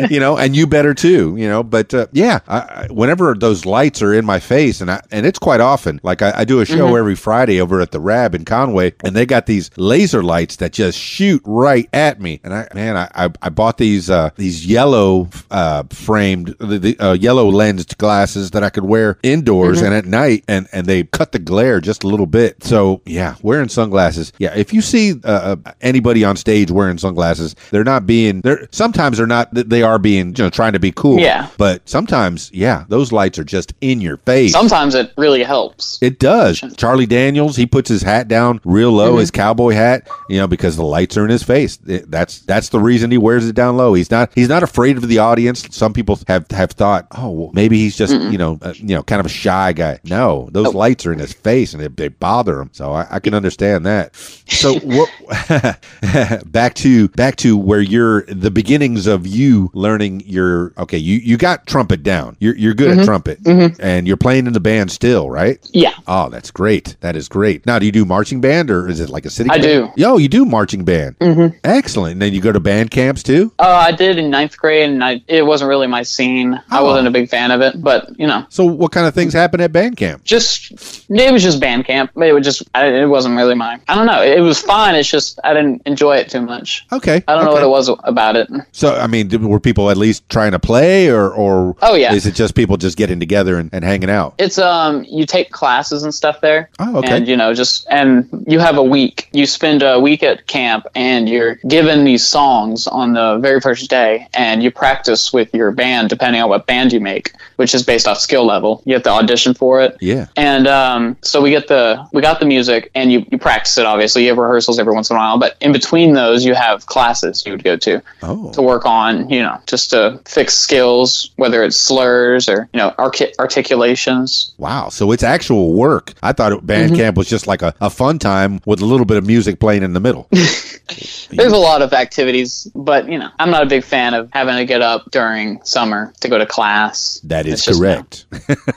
you know, and you better too, you know. But uh, yeah, I, whenever those lights are in my face, and I, and it's quite often, like I, I do a show Mm-hmm. every Friday over at the Rab in Conway, and they got these laser lights that just shoot right at me. And I, man, I, I, I bought these uh, these yellow uh, framed, the, the uh, yellow lensed glasses that I could wear indoors Mm-hmm. and at night, and and they cut the glare just a little bit. So yeah, wearing sunglasses. Yeah, if you see uh, uh, anybody on stage wearing sunglasses, they're not being. They're sometimes they're not. They are being you know trying to be cool. Yeah. But sometimes, yeah, those lights are just in your face. Sometimes it really helps. It does. Charlie Daniels, he puts his hat down real low, mm-hmm. his cowboy hat, you know, because the lights are in his face. It- that's that's the reason he wears it down low. He's not he's not afraid of the audience. Some people have have thought, oh, well, maybe he's just you know uh, you know kind of a shy guy. No, those oh. lights are in his face and they, they bother him. So I, I can understand that. So what? back to back to where you're the beginnings of you learning your okay. You you got trumpet down. You're you're good at mm-hmm. trumpet, mm-hmm. and you're playing in the band still, right? Yeah. Oh, that's great. That is great. Now, do you do marching band or is it like a city? I band? do. Yo, you do marching band. Mm-hmm. Excellent. And then you go to band camps too. Uh, I did in ninth grade, and I, it wasn't really my scene. I Oh. wasn't a big fan of it, but you know, So, what kind of things happen at band camp? just it was just band camp. It was just I, it wasn't really my. I don't know. It was fine. It's just I didn't enjoy it too much. Okay. I don't know what it was about it. So, I mean, were people at least trying to play, or, or Oh, yeah. is it just people just getting together and, and hanging out? It's um you take classes and stuff there. Oh, okay. And you know just and you have a week. You spend a week at camp and you're given these songs on the very first day and you practice with your band depending on what band you make, which is based off skill level. You have to audition for it. Yeah. And um, so we get the we got the music and you, you practice it obviously. You have rehearsals every once in a while, but in between those you have classes you would go to Oh. to work on, you know, just to fix skills, whether it's slurs or, you know, artic- articulations. Wow. So it's actual work. I thought band camp was just like a, a fun time with a little bit of music playing in the middle. There's a lot of activities, but, you know, I'm not a big fan of having to get up during summer to go to class. that is It's just no. correct.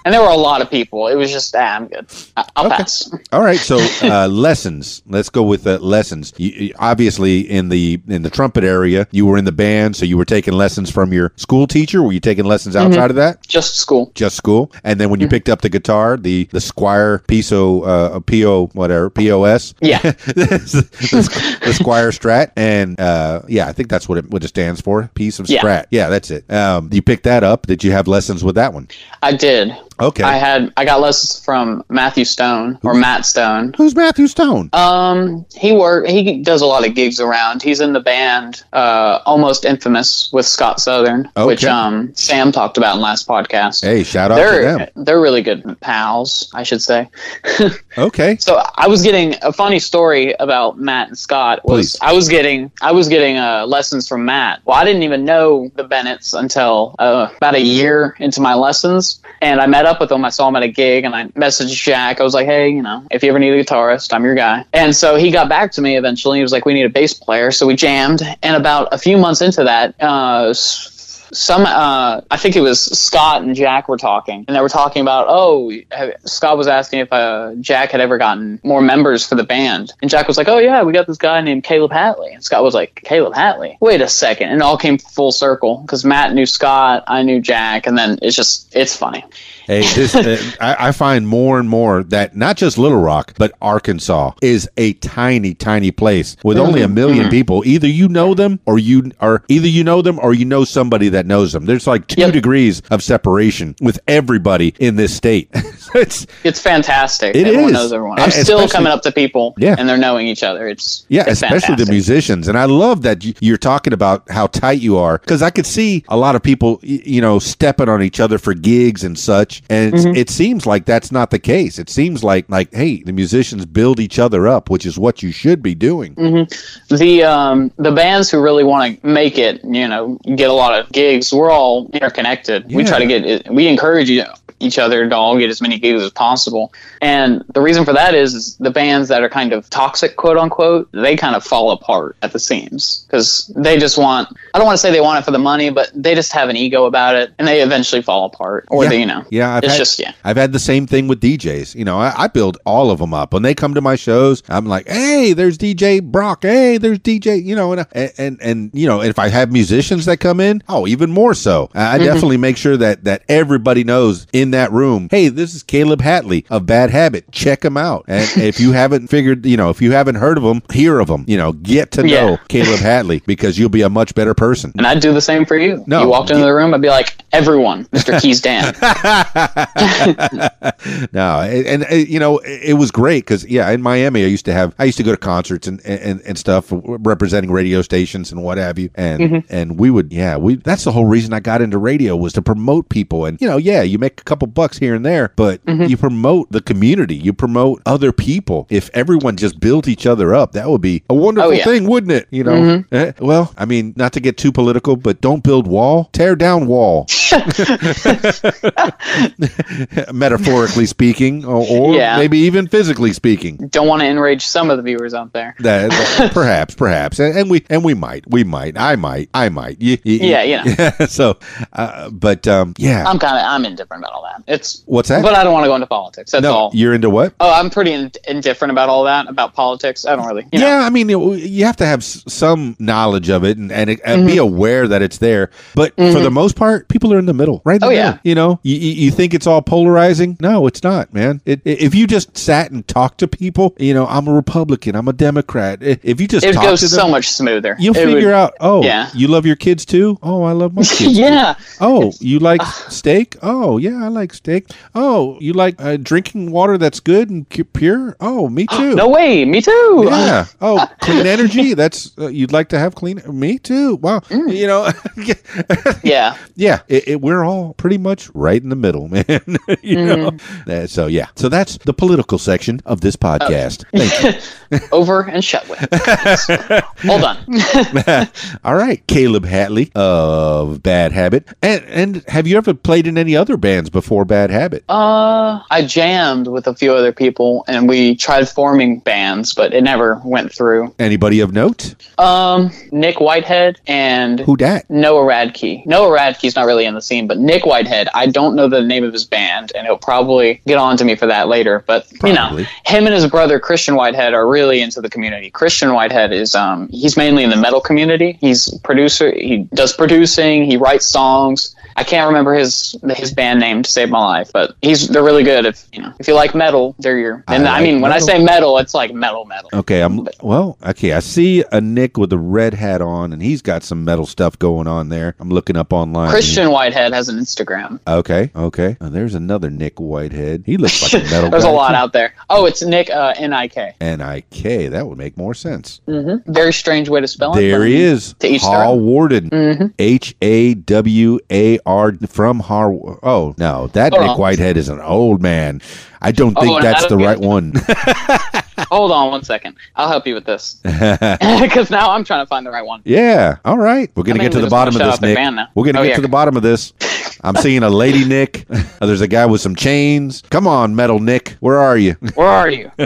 And there were a lot of people. It was just, ah, I'm good. I'll Okay. pass. All right, so uh, lessons. Let's go with uh, lessons. You, you- obviously, in the in the trumpet area, you were in the band, so you were taking lessons from your school teacher. Were you taking lessons Mm-hmm. outside of that? Just school. Just school, and then when Mm-hmm. you picked up the guitar, the the Squier Piso uh, Po whatever POS, Yeah. the, the Squier Strat, and uh, yeah, I think that's what it what it stands for. Piece of Yeah. Strat. Yeah, that's it. Um, you picked that up. Did you have lessons with that one? I did. Okay. I had I got lessons from Matthew Stone or Matt Stone. Who's Matthew Stone? Um, he work he does a lot of gigs around. He's in the band, uh, almost infamous with Scott Southern, which um Sam talked about in last podcast. hey, shout out to they're them. they're really good pals, I should say. Okay. So I was getting a funny story about Matt and Scott. Was Please. I was getting I was getting uh, lessons from Matt. Well, I didn't even know the Bennetts until uh, about a year into my lessons, and I met up with them. I saw him at a gig, and I messaged Jack. I was like, "Hey, you know, if you ever need a guitarist, I'm your guy." And so he got back to me eventually. He was like, "We need a bass player," so we jammed. And about a few months into that, uh, some uh, I think it was Scott and Jack were talking, and they were talking about oh, Scott was asking if uh, Jack had ever gotten more members for the band, and Jack was like, oh yeah, we got this guy named Kaleb Hatley, and Scott was like, Kaleb Hatley, wait a second, and it all came full circle because Matt knew Scott, I knew Jack, and then it's just it's funny. Hey, this, uh, I, I find more and more that not just Little Rock, but Arkansas is a tiny, tiny place with only a 1000000 people. Either you know them, or you are either you know them, or you know somebody that knows them. There's like two Yep. degrees of separation with everybody in this state. it's It's fantastic. It everyone is. knows everyone. I'm still coming up to people, Yeah. and they're knowing each other. It's Yeah, it's especially the musicians, and I love that you- you're talking about how tight you are because I could see a lot of people, you know, stepping on each other for gigs and such, and Mm-hmm. it seems like that's not the case. It seems like like hey, the musicians build each other up, which is what you should be doing. Mm-hmm. the um the bands who really want to make it you know get a lot of gigs we're all interconnected we try to get we encourage you each other to all get as many gigs as possible and the reason for that is, is the bands that are kind of toxic quote unquote they kind of fall apart at the seams because they just want i don't want to say they want it for the money but they just have an ego about it and they eventually fall apart or yeah. they you know yeah, I've it's had, just yeah I've had the same thing with DJs. You know, I, I build all of them up when they come to my shows. I'm like, hey, there's DJ Brock. Hey, there's DJ. You know, and and and, and you know, if I have musicians that come in, oh, even more so. I I mm-hmm. definitely make sure that that everybody knows in that room. Hey, this is Kaleb Hatley of Bad Habit. Check him out. And if you haven't figured, you know, if you haven't heard of him, hear of him. You know, get to know Yeah. Kaleb Hatley because you'll be a much better person. and I'd do the same for you. No. you walked into the room, I'd be like, "Everyone, Mr. Keys Dan." no, and, and uh, you know it, it was great because yeah, in Miami I used to have I used to go to concerts and and, and stuff representing radio stations and what have you, and Mm-hmm. and we would yeah we that's the whole reason I got into radio was to promote people and you know yeah you make a couple bucks here and there, but Mm-hmm. you promote the community, you promote other people. If everyone just built each other up, that would be a wonderful Oh, yeah. thing, wouldn't it? You know, Mm-hmm. Eh, well I mean not to get too political, but don't build wall, tear down wall. metaphorically speaking, or, or Yeah. maybe even physically speaking. Don't want to enrage some of the viewers out there. That, perhaps, perhaps, and, and we and we might, we might, I might, I might. You, you- Yeah, you know. so, uh, but um, yeah. I'm kind of I'm indifferent about all that. It's What's that? But I don't want to go into politics. That's no, all. you're into what? Oh, I'm pretty in- indifferent about all that about politics. I don't really. You know. yeah, I mean, you have to have s- some knowledge of it and, and, it- and Mm-hmm. be aware that it's there. But for the most part, people are in the middle, right? in the Oh, middle. yeah. You know, you, you you think it's all polarizing? No, it's not, man. It, i- if you just sat and talked to people, you know, I'm a Republican, I'm a Democrat. If you just It talk goes to them, so much smoother. You'll It figure would- out. Oh, yeah. you love your kids too. Oh, I love my kids. too. Yeah. Oh, you like steak? Oh, yeah, I like steak. Oh, you like uh, drinking water that's good and pure? Oh, me too. No way. Me too. Yeah. Oh, clean energy. That's uh, you'd like to have clean. Me too. Wow. Mm. You know. Yeah. yeah. It, it, we're all pretty much right in the middle, man. you. Mm-hmm. Uh, so yeah. So that's the political section of this Oh. podcast. Thank you. Over and shut with. Hold on. All right, Kaleb Hatley of Bad Habit, and and have you ever played in any other bands before Bad Habit? Uh, I jammed with a few other people, and we tried forming bands, but it never went through. Anybody of note? Um, Nick Whitehead and Who dat? Noah Radke. Noah Radke's not really in the scene. But Nick Whitehead, I don't know the name of his band, and he'll probably get on to me for that later. But you know, him and his brother Christian Whitehead are really into the community. Christian Whitehead is um he's mainly in the metal community. He's producer. He does producing. He writes songs. I can't remember his his band name to save my life, but he's they're really good. If you know if you like metal, they're your. And I I, mean, like when I say metal, it's like metal metal. Okay, I'm well. Okay, I see a Nick with a red hat on, and he's got some metal stuff going on there. I'm looking up online. Christian Whitehead has an Instagram. Okay, okay. Oh, there's another Nick Whitehead. He looks like a metal. There's a lot too. out there. Oh, it's Nick uh, N I K. N I K. That would make more sense. Very strange way to spell it. There he is, To each Hall. Mm-hmm. Warden. H A W A R from Har. Oh no, that Hold Nick on. Whitehead is an old man. I don't Oh, think and that's the right one. Hold on one second. I'll help you with this because now I'm trying to find the right one. Yeah. All right. We're gonna I get to oh, the bottom of this, shout out the Nick. We're gonna Oh, get yeah. to the bottom of this. I'm seeing a lady Nick. Uh, There's a guy with some chains. Come on, metal Nick. Where are you? Where are you?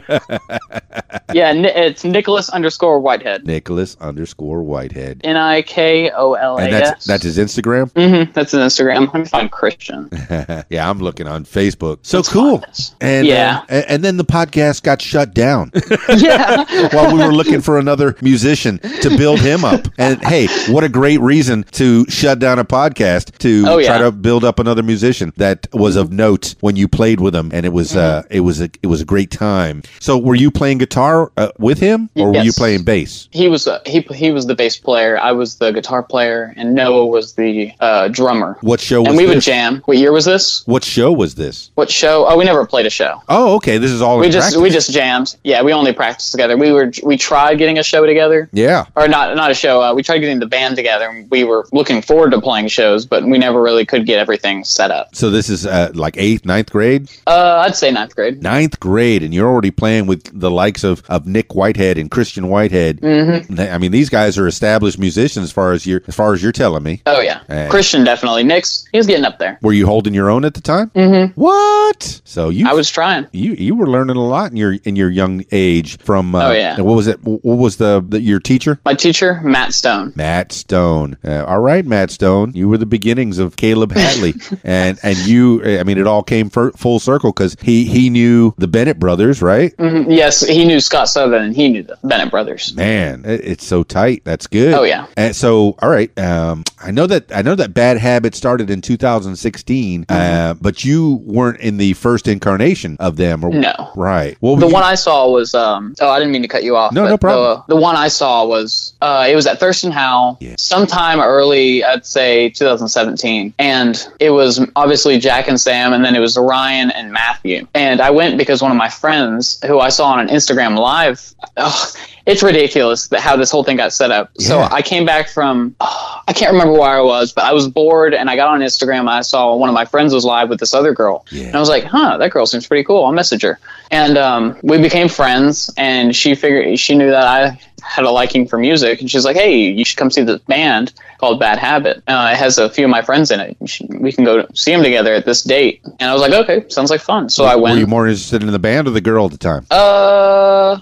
yeah, it's Nicholas underscore Whitehead. Nicholas underscore Whitehead. N I K O L A And that's that's his Instagram. Mm-hmm, that's his Instagram. Let me find Christian. yeah, I'm looking on Facebook. So cool. And Yeah. uh, and then the podcast got shut down yeah. while we were looking for another musician to build him up. And hey, what a great reason to shut down a podcast to Oh, yeah. try to build up another musician that was of note when you played with him, and it was uh, Mm-hmm. it was a it was a great time. So, were you playing guitar uh, with him, or were you playing bass? He was uh, he he was the bass player. I was the guitar player, and Noah was the uh, drummer. What show was And we would this? jam. What year was this? What show was this? What show? Oh, we never played a show. Oh, okay. This is all We just practice. we just jammed. Yeah, we only practiced together. We were we tried getting a show together, yeah. or not not a show. Uh, we tried getting the band together. and We were looking forward to playing shows, but we never really could get everything set up. So this is uh, like eighth, ninth grade. Uh, I'd say ninth grade. ninth grade and you're already playing with the likes of, of Nick Whitehead and Christian Whitehead. Mm-hmm. I mean, these guys are established musicians as far as you're as far as you're telling me. Oh yeah, Hey. Christian definitely. Nick's he's getting up there. Were you holding your own at the time? Mm-hmm. What? So you I was trying. you you were learning a lot in your in your young age from uh, Oh, yeah. what was it what was the, the your teacher My teacher, Matt Stone. Matt Stone. Uh, all right, Matt Stone. You were the beginnings of Kaleb Hatley, and and you. I mean, it all came full circle because he he knew the Bennett brothers, right? Mhm. Yes, he knew Scott Southern, and he knew the Bennett brothers. Man, it- it's so tight. That's good. Oh, yeah. And so, all right. Um, I know that I know that Bad Habit started in 2016, uh, but you weren't in the first incarnation of them. Or, Mm-hmm. No. Right. Well, The one I saw was um oh I didn't mean to cut you off. No, no problem. The, the one I saw was uh it was at Thurston Howell Yeah. sometime early I'd say 2017 and it was obviously Jack and Sam and then it was Ryan and Matthew and I went because one of my friends who I saw on an Instagram live oh, it's ridiculous that how this whole thing got set up. So I came back from oh, I can't remember where I was but I was bored and I got on Instagram and I saw one of my friends was live with this other girl Yeah. and I was like, huh, that girl seems pretty cool. I'll message her. And um, we became friends, and she figured she knew that I had a liking for music, and she's like, hey, you should come see this band called Bad Habit. Uh, it has a few of my friends in it. Should- we can go see them together at this date. And I was like, okay, sounds like fun. So I went. Were you more interested in the band or the girl at the time? Uh,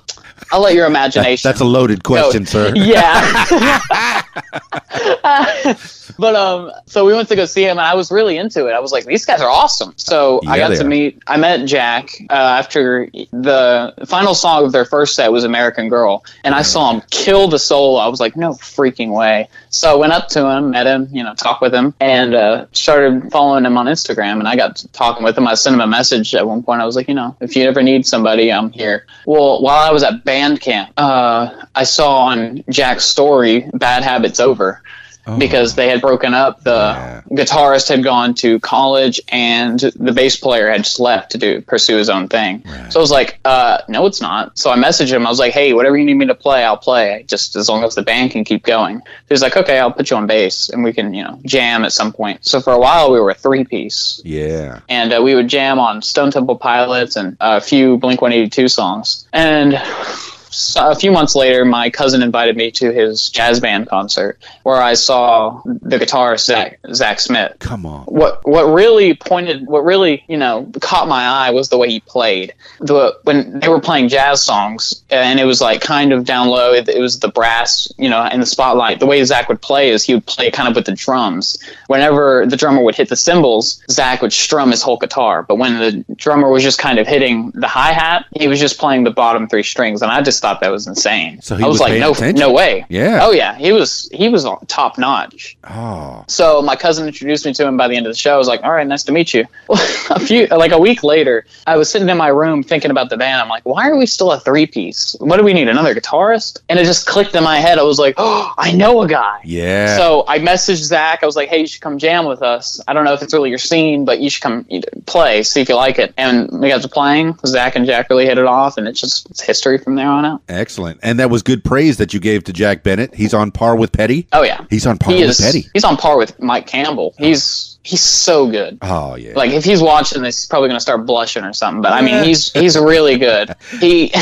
I'll let your imagination. That's a loaded question, No, sir. Yeah. but um, so we went to go see him, and I was really into it. I was like, these guys are awesome. So I got to are. meet. I met Jack uh, after the final song of their first set was "American Girl," and I saw him kill the solo. I was like, no freaking way. So I went up to him, met him, you know, talked with him, and uh, started following him on Instagram. And I got talking with him. I sent him a message at one point. I was like, you know, if you ever need somebody, I'm here. Well, while I was at band camp, uh, I saw on Jack's story, "Bad Habits Over." Because they had broken up. The Oh. Yeah. guitarist had gone to college, and the bass player had just left to do pursue his own thing. So I was like, uh, "No, it's not." So I messaged him. I was like, "Hey, whatever you need me to play, I'll play. Just as long as the band can keep going." He was like, "Okay, I'll put you on bass, and we can, you know, jam at some point." So for a while, we were a three piece. Yeah. And uh, we would jam on Stone Temple Pilots and a few Blink 182 songs. And a few months later, my cousin invited me to his jazz band concert where I saw the guitarist Zach, Zach Smith. Come on. What what really pointed, what really you know caught my eye was the way he played. The when they were playing jazz songs, and it was like kind of down low. It, it was the brass, you know, in the spotlight. The way Zach would play is he would play kind of with the drums. Whenever the drummer would hit the cymbals, Zach would strum his whole guitar. But when the drummer was just kind of hitting the hi hat, he was just playing the bottom three strings, and I just thought that was insane. So he I was, was like, no, attention. no way. Yeah. Oh yeah, he was he was top notch. Oh. So my cousin introduced me to him by the end of the show. I was like, "All right, nice to meet you." a few like a week later, I was sitting in my room thinking about the band. I'm like, "Why are we still a three piece? What do we need? Another guitarist?" And it just clicked in my head. I was like, "Oh, I know a guy." Yeah. So I messaged Zach. I was like, "Hey, you should come jam with us. I don't know if it's really your scene, but you should come play, see if you like it." And we got to playing. Zach and Jack really hit it off, and it's just it's history from there on out. Excellent. And that was good praise that you gave to Jack Bennett. He's on par with Petty. Oh yeah, He's on par he with is. Petty. He's on par with Mike Campbell. He's he's so good. Oh yeah. Like if he's watching this, he's probably gonna start blushing or something. But I mean, he's he's really good. He,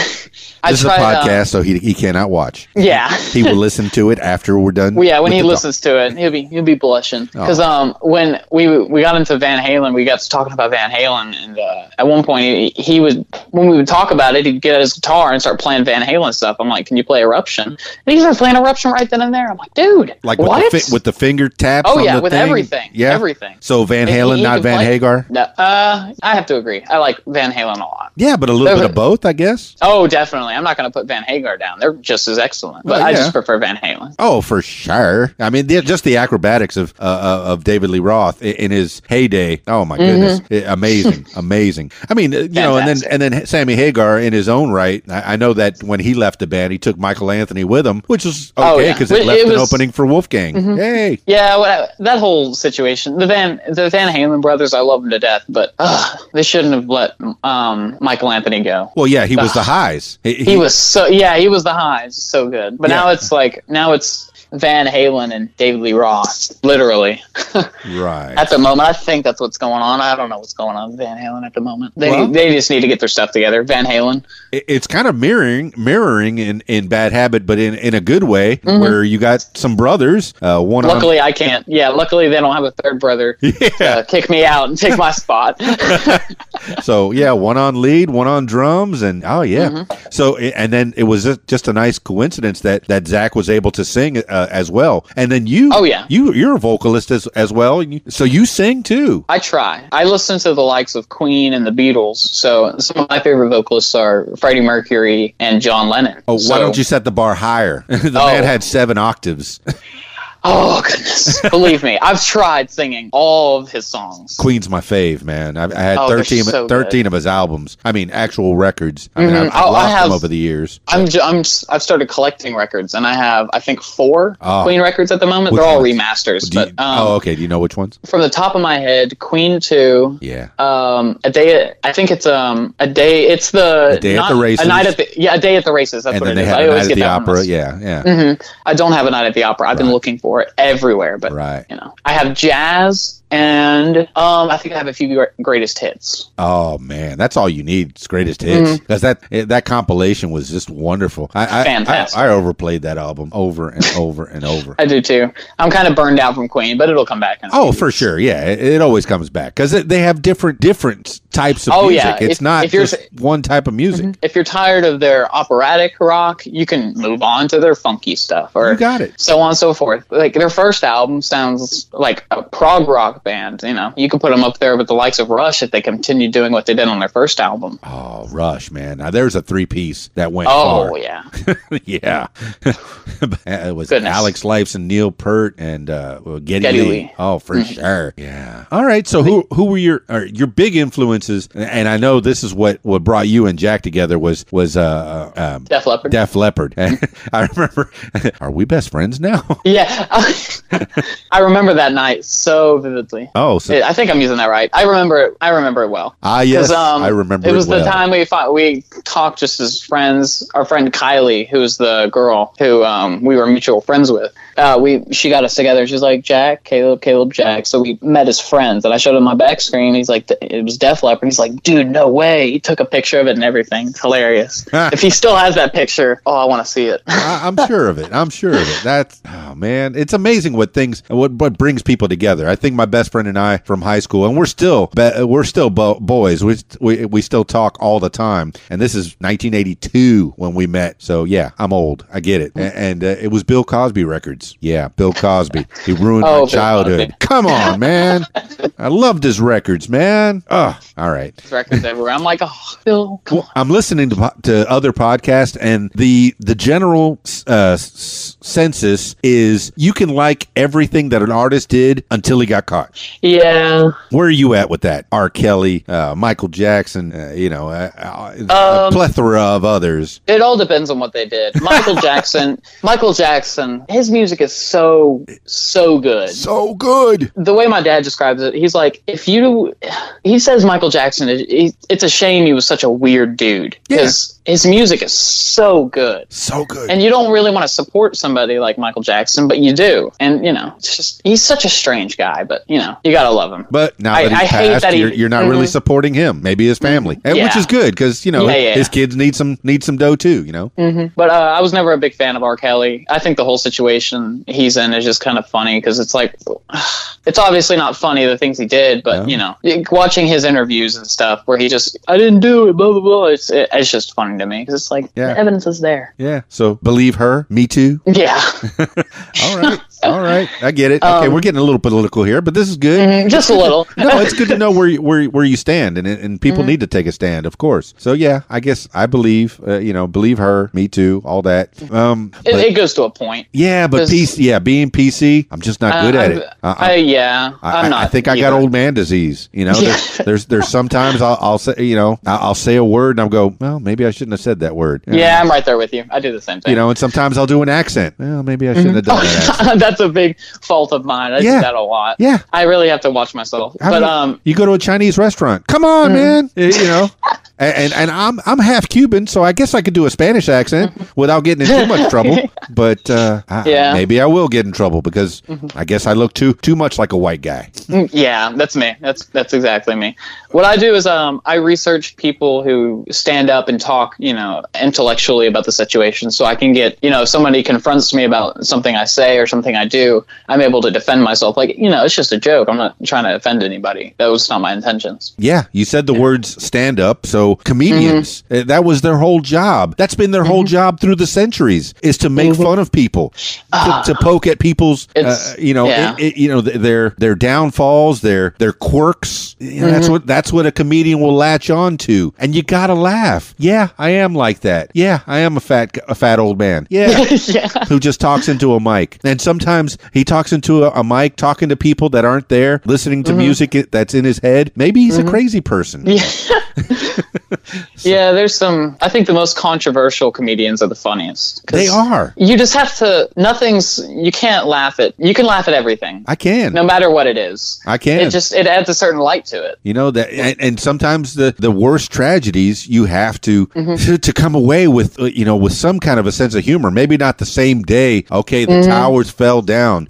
I this is a tried. uh, podcast, so he he cannot watch. yeah. He will listen to it after we're done. Well, yeah, when he the listens to it, he'll be he'll be blushing Oh. because um when we we got into Van Halen, we got to talking about Van Halen, and uh, at one point he, he would when we would talk about it, he'd get his guitar and start playing Van Halen stuff. I'm like, can you play Eruption? And he started playing Eruption right then and there. I'm like, dude, like with what? the fi- with the finger taps. oh on yeah, the with thing? everything, Yeah, everything. So Van Halen, he not Van play- Hagar. No, uh, I have to agree. I like Van Halen a lot. Yeah, but a little They're- bit of both, I guess. Oh, definitely. I'm not going to put Van Hagar down. They're just as excellent, but Well, I just prefer Van Halen. Oh, for sure. I mean, just the acrobatics of uh, uh, of David Lee Roth in his heyday. Oh my goodness, I- amazing, amazing. I mean, uh, you know, and then Mm-hmm. And then Sammy Hagar in his own right. I, I know that when he left the band, he took Michael Anthony with him, which was Oh, okay yeah. because Well, it left it an was- Mm-hmm. opening for Wolfgang. Hey, Yeah, well, that whole situation, the Van the Van Halen brothers, I love them to death, but uh, they shouldn't have let um, Michael Anthony go. well, yeah, he was the highs. He, He was so yeah, he was the highs, so good. But now it's like now it's Van Halen and David Lee Roth, literally. right. at the moment, I think that's what's going on. I don't know what's going on with Van Halen at the moment. They Well- they just need to get their stuff together. Van Halen. It's kind of mirroring mirroring in, in bad habit but in, in a good way where you got some brothers uh, one on Mm-hmm. Luckily, I can't. Yeah, luckily they don't have a third brother yeah uh, kick me out and take my spot. so yeah one on lead one on drums and oh yeah Mm-hmm. so and then it was just- just a nice coincidence that that zach was able to sing uh, Uh, as well and then you Oh, yeah. you you're a vocalist as, as well so you sing too I try. I listen to the likes of Queen and the Beatles. So some of my favorite vocalists are Freddie Mercury and John Lennon. oh So- why don't you set the bar higher the Oh. man had seven octaves Oh goodness! Believe me, I've tried singing all of his songs. Queen's my fave, man. I, I had Oh, 13, so 13 of his albums. I mean, actual records. I mean, Mhm. I've, I've Oh, I lost them over the years. I'm j- I'm I've started collecting records, and I have I think four Oh. Queen records at the moment. Which They're all ones? remasters, you- but um, oh, okay. Do you know which ones? from the top of my head, Queen two. Yeah. Um, a day. I think it's um a day. It's the A Day at the Races. A night at the yeah, a day at the races. That's and what then it they is. I a always night at get the opera. Yeah, yeah. hmm I don't have a night at the opera. I've been looking for it everywhere, but Right. you know, I have jazz and um, I think I have a few greatest hits. Oh man, that's all you need. It's greatest hits because that eh, that compilation was just wonderful. I I, I Fantastic. I overplayed that album over and over and over. I do too. I'm kind of burned out from Queen, but it'll come back. in a Oh, for weeks. sure. Yeah, it, it always comes back because they have different different types of Oh, music. yeah. It's If- not if you're- just one type of music. If you're tired of their operatic rock, you can move on to their funky stuff, or You got it. so on and so forth. Like their first album sounds like a prog rock band. You know, you could put them up there with the likes of Rush if they continue doing what they did on their first album. Oh, Rush, man. Now there's a three piece that went Oh far. yeah, yeah. it was Goodness. Alex Lifeson Neil Peart and uh, well, Geddy, Geddy Lee. Lee. Oh, for sure. Yeah. All right. So who who were your or your big influences? And I know this is what what brought you and Jack together was was uh um, Def Leppard. Def Leppard. I remember. Are we best friends now? Yeah, I remember that night so vividly. Oh, so I think I'm using that right. I remember it. I remember it well. ah, yes, um, I remember. It was well. the time we fought, we talked just as friends. Our friend Kylie, who's the girl who um, we were mutual friends with, uh, we she got us together. She's like Jack, Kaleb, Kaleb, Jack. So we met as friends, and I showed him my back screen. He's like, it was Def Leppard. He's like, dude, no way. He took a picture of it and everything. It's hilarious. if he still has that picture, oh, I want to see it. I, I'm sure of it. I'm sure of it. That's oh man, it's amazing what things what what brings people together. I think my best friend and I from high school, and we're still be- we're still bo- boys. We, we we still talk all the time. And this is 1982 when we met. So yeah, I'm old. I get it. A- And, uh, it was Bill Cosby records. Yeah, Bill Cosby. He ruined Oh, my childhood. Come on, man. I loved his records, man. Oh, all right. There's records everywhere. I'm like, oh, Bill, on. I'm listening to po- to other podcasts, and the the general uh, s- census is you can like everything that an artist did until he got caught. Yeah. Where are you at with that? R. Kelly, uh, Michael Jackson, uh, you know, uh, uh, a Um, plethora of others. It all depends on what they did. Michael Jackson, Michael Jackson, his music is so so good. So good. The way my dad describes it, he's like, if you, he says Michael Jackson, it, it's a shame he was such a weird dude because his music is so good. So good. And you don't really want to support somebody like Michael Jackson, but you do. And you know, it's just he's such a strange guy, but you know, you gotta love him. but now I- that he's passed, that he- you're, you're not really Mhm. supporting him. Maybe his family, and, which is good because you know Yeah, yeah, his yeah. kids need some need some dough too. You know. But uh, I was never a big fan of R. Kelly. I think the whole situation he's in is just kind of funny because it's like, it's obviously not funny the things he did, but Yeah. you know, watching his interviews and stuff where he just, I didn't do it, blah blah blah. It's it, it's just funny to me because it's like Yeah. the evidence is there. Yeah. So believe her. Me too. Yeah, All right. All right. I get it. Okay, Um, we're getting a little political here, but this is good. Mm, just a little. no, it's good to know where you, where where you stand, and and people Mm-hmm. need to take a stand, of course. So yeah, I guess I believe, uh, you know, believe her, me too, all that. Um, It, but- it goes to a point. yeah, but PC, yeah, being PC, I'm just not Uh, good at I'm- it. Uh, I, yeah, I, I'm not. I think I got old man disease. You know, Yeah. there's, there's there's sometimes I'll, I'll say you know I'll, I'll say a word and I'll go well maybe I shouldn't have said that word. Yeah, I'm right there with you. I do the same thing. You know, and sometimes I'll do an accent. Well, maybe I shouldn't have done that. That's a big fault of mine. I Yeah. do that a lot. Yeah. I really have to watch myself. How but many- um, you go to a Chinese restaurant. Come on, man. Eh, You know, and, and and I'm I'm half Cuban, so I guess I could do a Spanish accent without getting in too much trouble. But uh, I, Yeah. maybe I will get in trouble because I guess I look too too much like a white guy. Mm, Yeah, that's me. That's that's exactly me. What I do is um I research people who stand up and talk, you know, intellectually about the situation so I can get, you know, if somebody confronts me about something I say or something I do, I'm able to defend myself. Like, you know, it's just a joke. I'm not trying to offend anybody. That was not my intentions. Yeah, you said the words stand up. So comedians, Mm-hmm. eh, that was their whole job. That's been their whole job through the centuries is to make fun of people, to, to poke at people's, uh, Mm-hmm. You know, yeah. it- it- you know, their their downfalls, their their quirks. You know, Mm-hmm. That's what that's what a comedian will latch on to, and you gotta laugh. Yeah, I am like that. Yeah, I am a fat a fat old man. Yeah, yeah. who just talks into a mic. And sometimes he talks into a, a mic, talking to people that aren't there, listening to Mm-hmm. music that's in his head. Maybe he's a crazy person. Yeah. yeah, there's some I think the most controversial comedians are the funniest. They are. You just have to nothing's you can't laugh at you can laugh at everything. I can. no matter what it is. I can. It just it adds a certain light to it. You know that, and, and sometimes the the worst tragedies you have to Mm-hmm. to, to come away with, uh, you know, with some kind of a sense of humor. Maybe not the same day. Okay, Mm-hmm. the towers fell down.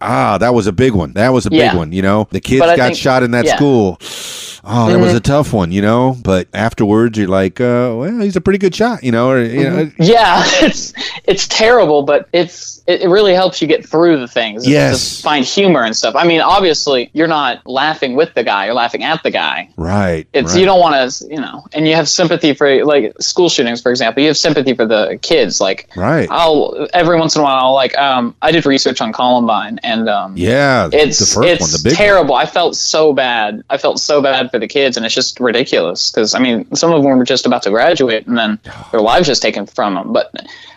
Ah, that was a big one. That was a Yeah. big one. You know, the kids got think- shot in that yeah. Mm-hmm. school. Oh, that was a tough one. You know, but afterwards you're like, uh, well, he's a pretty good shot. You know, or you know, Mm-hmm. Yeah, it's it's terrible, but it's it, really helps you get through the things. Yes. just find humor and stuff. I mean, obviously, you're not laughing with the guy; you're laughing at the guy. right. It's right. you don't want to, you know, and you have sympathy for like school shootings, for example. You have sympathy for the kids. Like, Right. I'll every once in a while, I'll, like, um, I did research on Columbine, and um, Yeah, it's the first it's one, the big one. terrible. I felt so bad. I felt so bad for the kids, and it's just ridiculous because I mean, some of them were just about to graduate, and then their lives just taken from them. But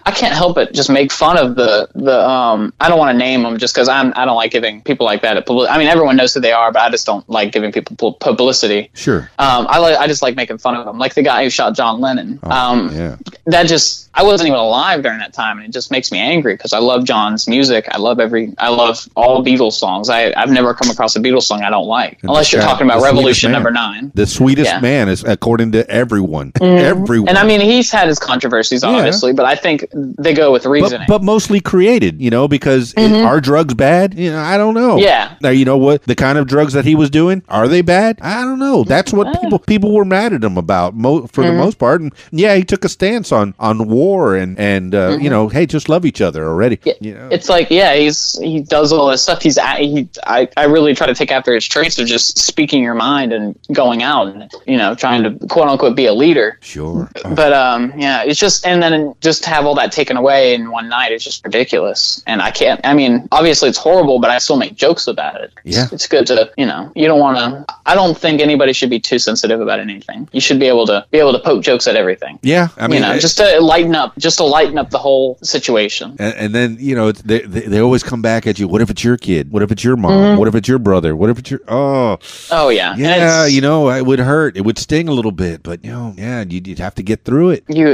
I can't help but just make fun of the the. Um, I don't want to name them just because I'm I don't like giving people like that. A publi- I mean, everyone knows who they are, but I just don't like giving people publicity. Sure. Um, I like I just like making fun of them, like the guy who shot John Lennon. um, Oh, yeah. that just I wasn't even alive during that time, and it just makes me angry because I love John's music. I love every, I love all Beatles songs. I I've never come across a Beatles song I don't like, And unless you're talking about Revolution. Number Nine. The sweetest Yeah. man is according to everyone. Everyone. And I mean, he's had his controversies, obviously, but I think they go with but, reasoning. but mostly created, you know, because i- mm-hmm. are drugs bad? You know, I don't know. Yeah. Now you know what the kind of drugs that he was doing are they bad? I don't know. That's what uh. people people were mad at him about mo- for the mm-hmm. most part. And yeah, he took a stance on on war and and uh, you know, hey, just love each other already. Yeah, You know. It's like, yeah, he's he does all this stuff. He's he, I, I really try to take after his traits of just speaking your mind and going out and you know trying to quote unquote be a leader. sure. But um, yeah, it's just and then just have all that taken away in one night is just ridiculous. And I can't. I mean, obviously it's horrible, but I still make jokes about it. Yeah. it's good to you know you don't want to. I don't think anybody should be too sensitive about anything. You should be able to be able to poke jokes at everything. Yeah, I mean, you know, it- just to lighten up, just to lighten up the whole situation. and, and then you know they, they they always come back at you. What if it's your kid? What if it's your mom? Mm-hmm. What if it's your brother? What if it's your oh Oh yeah, yeah? You know, it would hurt. It would sting a little bit, but you know, yeah, you'd, you'd have to get through it. you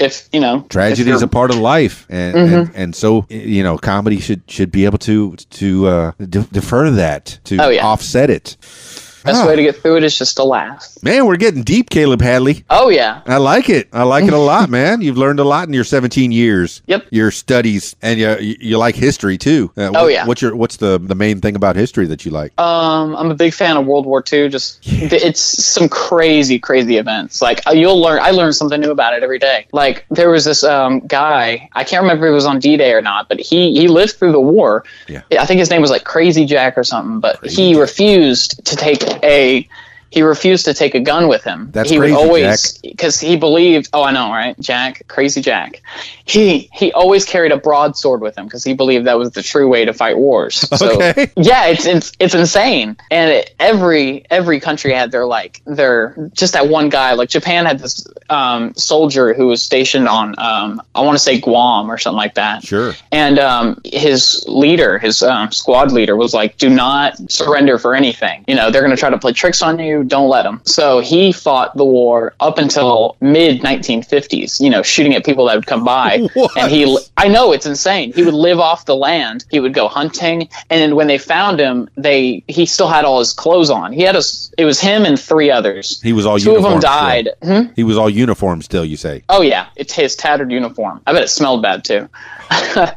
if you know Tragedy is a part of life, and, Mm-hmm. and and so you know, comedy should should be able to to uh, de- defer that to Oh, yeah. offset it. best Ah. way to get through it is just to laugh. Man, we're getting deep, Kaleb Hatley. Oh yeah, I like it. I like it a lot, man. You've learned a lot in your 17 years. Yep. Your studies, and you you, like history too. Uh, Oh, what- yeah. What's your what's the the main thing about history that you like? um, I'm a big fan of World War II. Just it's some crazy, crazy events. Like uh, you'll learn, I learn something new about it every day. Like there was this um, guy, I can't remember if it was on D-Day or not, but he he lived through the war. Yeah. I think his name was like Crazy Jack or something. But Crazy he Jack. refused to take a. He refused to take a gun with him. That's he crazy, would always because he believed. Oh, I know, right? Jack, crazy Jack. He he always carried a broadsword with him because he believed that was the true way to fight wars. So, Okay. yeah, it's it's, it's insane. And it, every every country had their like their just that one guy. Like Japan had this um, soldier who was stationed on um, I want to say Guam or something like that. Sure. And um, his leader, his um, squad leader, was like, "Do not surrender for anything. You know, they're going to try to play tricks on you. Don't let them." So he fought the war up until mid 1950s. You know, shooting at people that would come by. What? And he, I know it's insane. He would live off the land. He would go hunting, and when they found him, they he still had all his clothes on. He had a. It was him and three others. He was all Two of them died. Hmm? He was all uniform still. You say? Oh yeah, it's his tattered uniform. I bet it smelled bad too.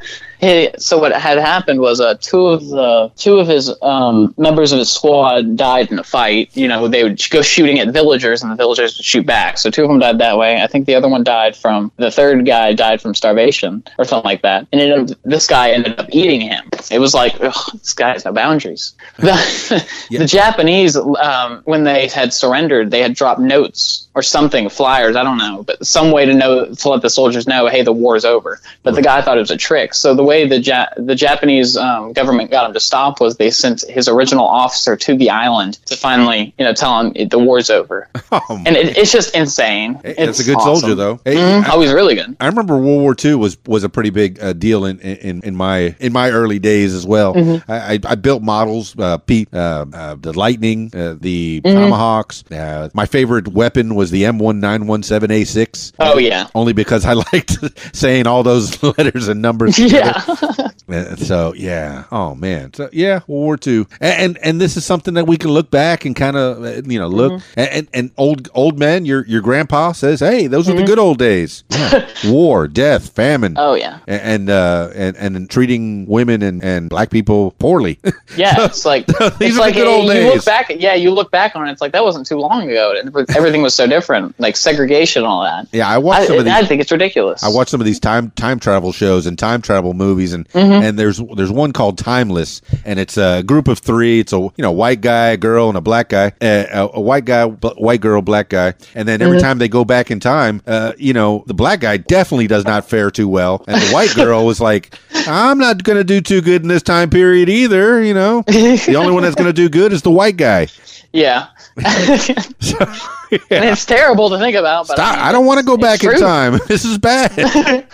He- so what had happened was uh, two of the two of his um, members of his squad died in a fight. You know, they would go shooting at villagers, and the villagers would shoot back. So two of them died that way. I think the other one died from the third guy died from starvation or something like that. And ended up- this guy ended up eating him. It was like this guy has no boundaries. The, the Japanese, um, when they had surrendered, they had dropped notes or something, flyers. I don't know, but some way to know to let the soldiers know, hey, the war is over. But the guy thought it was a trick. So the way the ja- the Japanese um, government got him to stop was they sent his original officer to the island to finally, you know, tell him the war's over. Oh, And it, it's just insane. Hey, It's a good awesome. soldier, though. Hey, Mhm. I- oh, he's really good. I remember World War II was was a pretty big uh, deal in, in in my in my early days as well. Mm-hmm. I, I, I built models, uh, Pete, uh, uh, the Lightning, uh, the Mm-hmm. Tomahawks. Uh, my favorite weapon was the M1917A6. Oh yeah. Only because I liked saying all those letters and numbers. Yeah. Uh, So yeah. Oh man. So yeah, World War II, and and, and this is something that we can look back and kind of uh, you know look Mm-hmm. and, and and old old men. Your your grandpa says, hey, those were the good old days. Yeah. War, death, famine. Mm-hmm. Oh yeah. a- And uh, and and treating women and, and black people poorly. Yeah, it's like These it's are the like good old you days. look back. Yeah, you look back on it. It's like that wasn't too long ago. and Everything was so different, like segregation, and all that. yeah, I watched some I, of these. I think it's ridiculous. I watch some of these time time travel shows and time travel movies, and Mm-hmm. and there's there's one called Timeless, and it's a group of three. It's a you know white guy, a girl, and a black guy. Uh, a, a white guy, bl- white girl, black guy, and then Mm-hmm. every time they go back in time, uh, you know the black guy definitely does not fare too well, and the white girl was like, I'm not going to do too good in this time period either. You know, the only one that's going to do good is the white guy. Yeah. and it's terrible to think about. But Stop. I, mean, I don't want to go back in time. This is bad.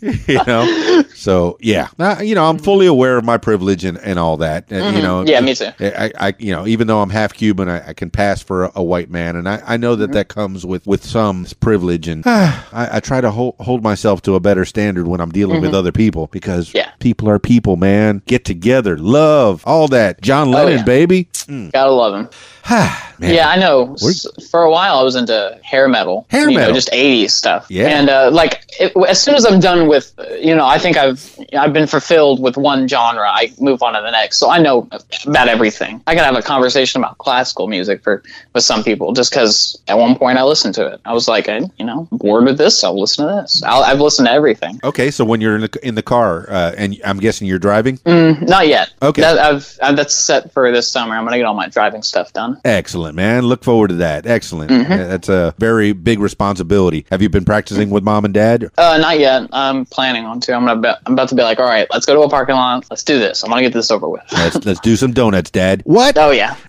you know. So yeah, Uh, you know, I'm fully aware of my privilege and, and all that. Uh, You know. Mm-hmm. Yeah, me too. I, I, you know, even though I'm half Cuban, I, I can pass for a, a white man, and I, I know Mm-hmm. that that comes with with some privilege, and I, I try to hold hold myself to a better standard when I'm dealing with other people because Mm-hmm. Yeah. people are people, man. Get together, love, all that. John Lennon, Oh, yeah. baby. Mm. Gotta love him. Yeah, I know. We're- For a while, I was into hair metal. Hair you metal. know, just '80s stuff. Yeah. and uh, like it, as soon as I'm done with, you know, I think I've I've been fulfilled with one genre. I move on to the next, so I know about everything. I can have a conversation about classical music for with some people just because at one point I listened to it. I was like, I, you know, bored with this. I'll listen to this. I'll, I've listened to everything. Okay, so when you're in the in the car, uh, and I'm guessing you're driving. Mm, not yet. Okay. That, I've, i that's set for this summer. I'm gonna get all my driving stuff done. Excellent, man. Look forward to that. Excellent. Mm-hmm. That's a very big responsibility. Have you been practicing with mom and dad? Uh, not yet. I'm planning on to. I'm gonna. Be, I'm about to be like, all right, let's go to a parking lot. Let's do this. I want to get this over with. Let's let's do some donuts, dad. What? Oh yeah.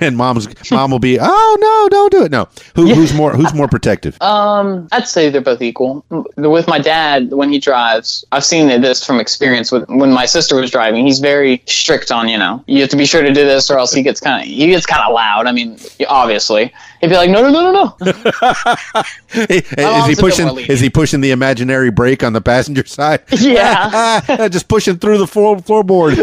and mom's mom will be, oh no, don't do it. No, Who, who's more who's more protective? Um, I'd say they're both equal. With my dad, when he drives, I've seen this from experience. With when my sister was driving, he's very strict on you know you have to be sure to do this or else he gets kind of he gets kind of loud. I mean, obviously, he'd be like, no, no, no, no, no. is he mom's a bit pushing? Is he pushing the imaginary brake on the passenger side? Yeah. just pushing through the floor floorboard.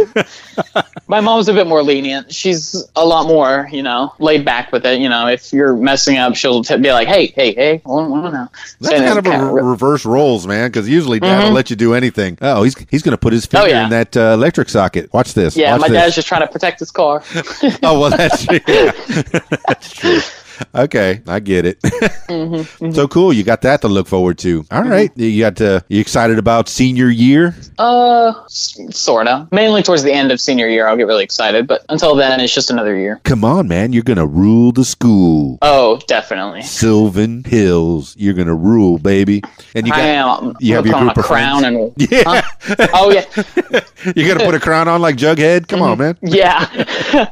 My mom's a bit more lenient. She's a lot more, you know, laid back with it. You know, if you're messing up, she'll t- be like, "Hey, hey, hey, hold on, hold on now." That's kind of a re- reverse roles, man. Because usually dad will let you do anything. Oh, he's he's gonna put his finger Mm-hmm. Oh, yeah. in that uh, electric socket. Watch this. Yeah, Watch my this. dad's just trying to protect his car. Oh well, that's yeah. that's true. Okay, I get it. Mm-hmm, So cool, you got that to look forward to. All right, you got to, you excited about senior year? uh, sort of. Mainly towards the end of senior year, I'll get really excited, but until then, it's just another year. Come on, man, you're gonna rule the school. Oh, definitely. Sylvan Hills, you're gonna rule, baby. And you got I am. you have your group of crown friends? and. yeah, Huh? Oh yeah, you're gonna put a crown on like Jughead. Come on, man. yeah.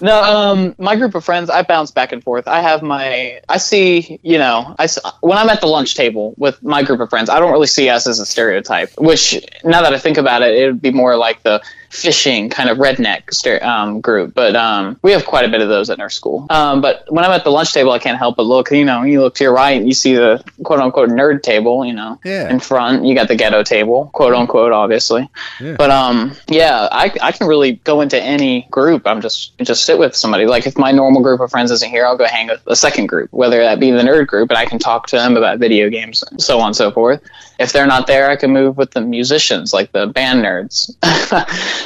No, um, my group of friends, I bounce back and forth. I have my, I see, you know, I when I'm at the lunch table with my group of friends, I don't really see us as a stereotype. Which, now that I think about it, it would be more like the fishing kind of redneck um, group. But um, we have quite a bit of those at our school. Um, but when I'm at the lunch table, I can't help but look. You know, you look to your right, and you see the quote unquote nerd table. You know, Yeah. in front, you got the ghetto table, quote unquote, obviously. Yeah. But um, yeah, I, I can really go into any group. I'm just just sit with somebody. Like if my normal group of friends isn't here, I'll go hang with a second group, whether that be the nerd group, and I can talk to them about video games and so on and so forth. If they're not there, I can move with the musicians, like the band nerds,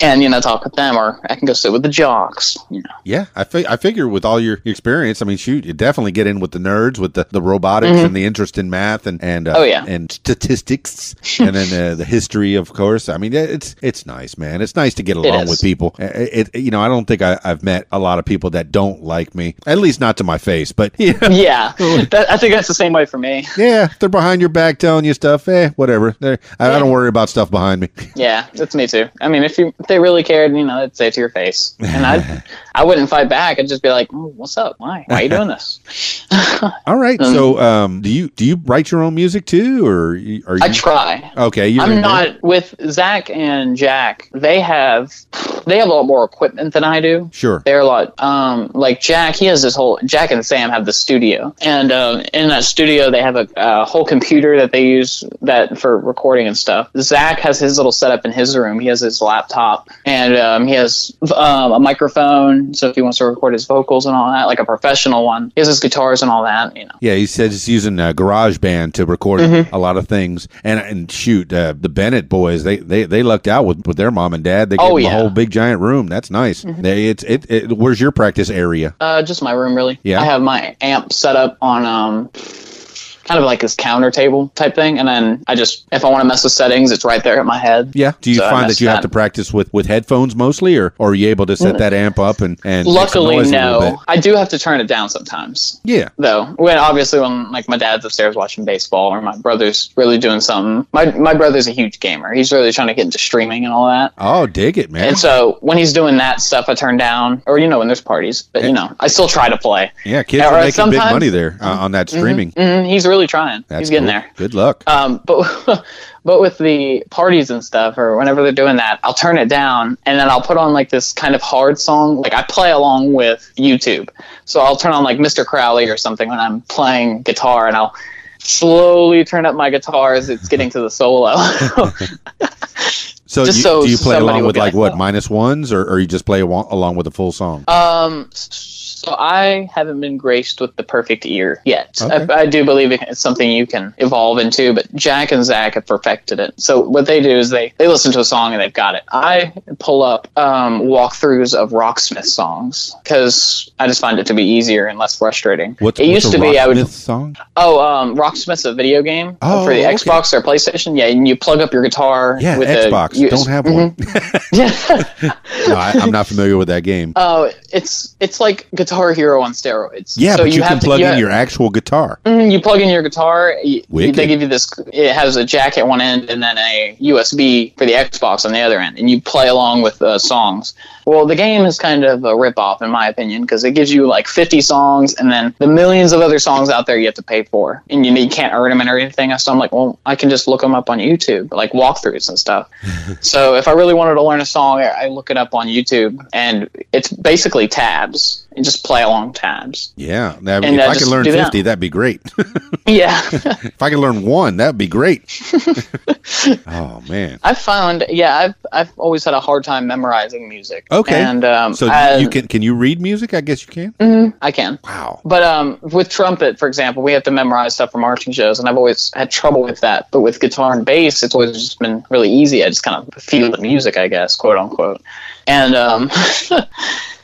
and you know talk with them, or I can go sit with the jocks. You know, Yeah, I, fi- I figure with all your experience, I mean, shoot, you definitely get in with the nerds, with the, the robotics and the interest in math and and uh, Mm-hmm. Oh, yeah. and statistics, and then uh, the history, of course. I mean, it's it's nice, man. It's nice to get along with people. It, it- you know, I don't think I, I've met a lot of people that don't like me, at least not to my face. But yeah, yeah, that, I think that's the same way for me. yeah, they're behind your back telling you stuff. Eh, whatever. I, I don't worry about stuff behind me. Yeah, that's me too. I mean, if you they really cared, you know, they'd say it to your face, and I I wouldn't fight back. I'd just be like, oh, "What's up? Why? Why are you doing this?" All right. so, um, do you do you write your own music too, or are you? I try. okay, you're I'm not with Zach and Jack. They have they have a lot more equipment than I do. Sure. They're a lot um, like Jack. He has this whole Jack and Sam have the studio, and um, in that studio they have a, a whole computer that they use that for recording and stuff. Zach has his little setup in his room. He has his laptop, and um, he has um, a microphone. So if he wants to record his vocals and all that, like a professional one, he has his guitars and all that. You know. Yeah, he said he's using uh, GarageBand to record Mm-hmm. a lot of things. And and shoot, uh, the Bennett boys they, they they lucked out with, with their mom and dad. They gave Oh, a yeah. Mm-hmm. whole big giant room. That's nice. They, it's it, it. Where's your practice area? Uh, just my room, really. Yeah. I have my amp set up on um, kind of like this counter table type thing. And then I just, if I want to mess with settings, it's right there at my head. Yeah. Do you So find that you have to practice with, with headphones mostly, or, or are you able to set that amp up and, and Luckily, noise a little no. I do have to turn it down sometimes. Yeah. though. When obviously when like my dad's upstairs watching baseball or my brother's really doing something. My my brother's a huge gamer. He's really trying to get into streaming and all that. Oh, dig it, man. And so when he's doing that stuff, I turn down, or you know, when there's parties. But you know, I still try to play. yeah, kids Or are making big money there uh, on that streaming. hmm he's really trying. That's he's getting cool. there. Good luck. Um, but but with the parties and stuff, or whenever they're doing that, I'll turn it down and then I'll put on like this kind of hard song. Like I play along with YouTube, so I'll turn on like Mr. Crowley or something when I'm playing guitar, and I'll slowly turn up my guitar as it's getting to the solo. So, you, so do you play along with like like, what "Oh." minus ones, or, or you just play along with a full song? Um, so I haven't been graced with the perfect ear yet. Okay. I, I do believe it's something you can evolve into, but Jack and Zach have perfected it. So what they do is they, they listen to a song and they've got it. I pull up um, walkthroughs of Rocksmith songs because I just find it to be easier and less frustrating. What's, it what's used to be I would Rocksmith song? oh um, Rocksmith's a video game Oh, for the okay. Xbox or PlayStation. Yeah, and you plug up your guitar. Yeah, with Xbox. A, Don't have one. Yeah. no, I, I'm not familiar with that game. Oh, it's it's like Guitar Hero on steroids. yeah, so but you, can have to- plug you in ha- your actual guitar. Mm, you plug in your guitar. You, they give you this. It has a jack at one end and then a USB for the Xbox on the other end, and you play along with uh, songs. Well, the game is kind of a ripoff, in my opinion, because it gives you like 50 songs and then the millions of other songs out there you have to pay for, and you, you can't earn them and everything. So I'm like, well, I can just look them up on YouTube, like walkthroughs and stuff. so if I really wanted to learn a song, I I look it up on YouTube, and it's basically tabs. And just play along tabs. Yeah, And, if uh, I could learn do that. fifty, that'd be great. Yeah. if I could learn one, that'd be great. oh man. I've found, yeah, I've I've always had a hard time memorizing music. Okay. and um, So I, you can can you read music? I guess you can. Mhm, I can. Wow. But um, with trumpet, for example, we have to memorize stuff for marching shows, and I've always had trouble with that. But with guitar and bass, it's always just been really easy. I just kind of feel the music, I guess, quote unquote. And um,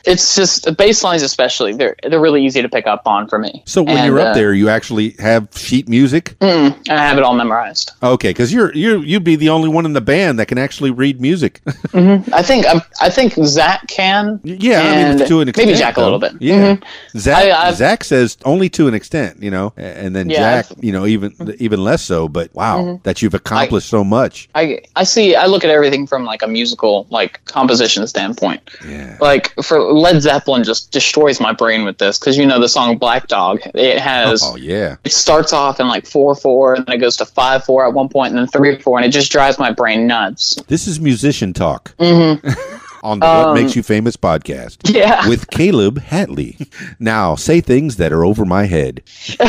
it's just bass lines, especially they're they're really easy to pick up on for me. So when And, you're up uh, there, you actually have sheet music. I have it all memorized. Okay, because you're you you'd be the only one in the band that can actually read music. I think I'm, I think Zach can. yeah, I mean to an extent. maybe Jack a little bit. Yeah, Mhm. Zach I- Zach says only to an extent, you know, and then Yeah, Jack, you know, even even less so. But wow, Mm-hmm. that you've accomplished so much. I I see. I look at everything from like a musical like composition standpoint. Yeah. Like for Led Zeppelin, just destroys my brain with this because you know the song Black Dog. It has Oh yeah. it starts off in like four four, and then it goes to five four at one point, and then three four, and it just drives my brain nuts. This is musician talk on the What Um, Makes You Famous podcast Yeah. with Kaleb Hatley. Now say things that are over my head.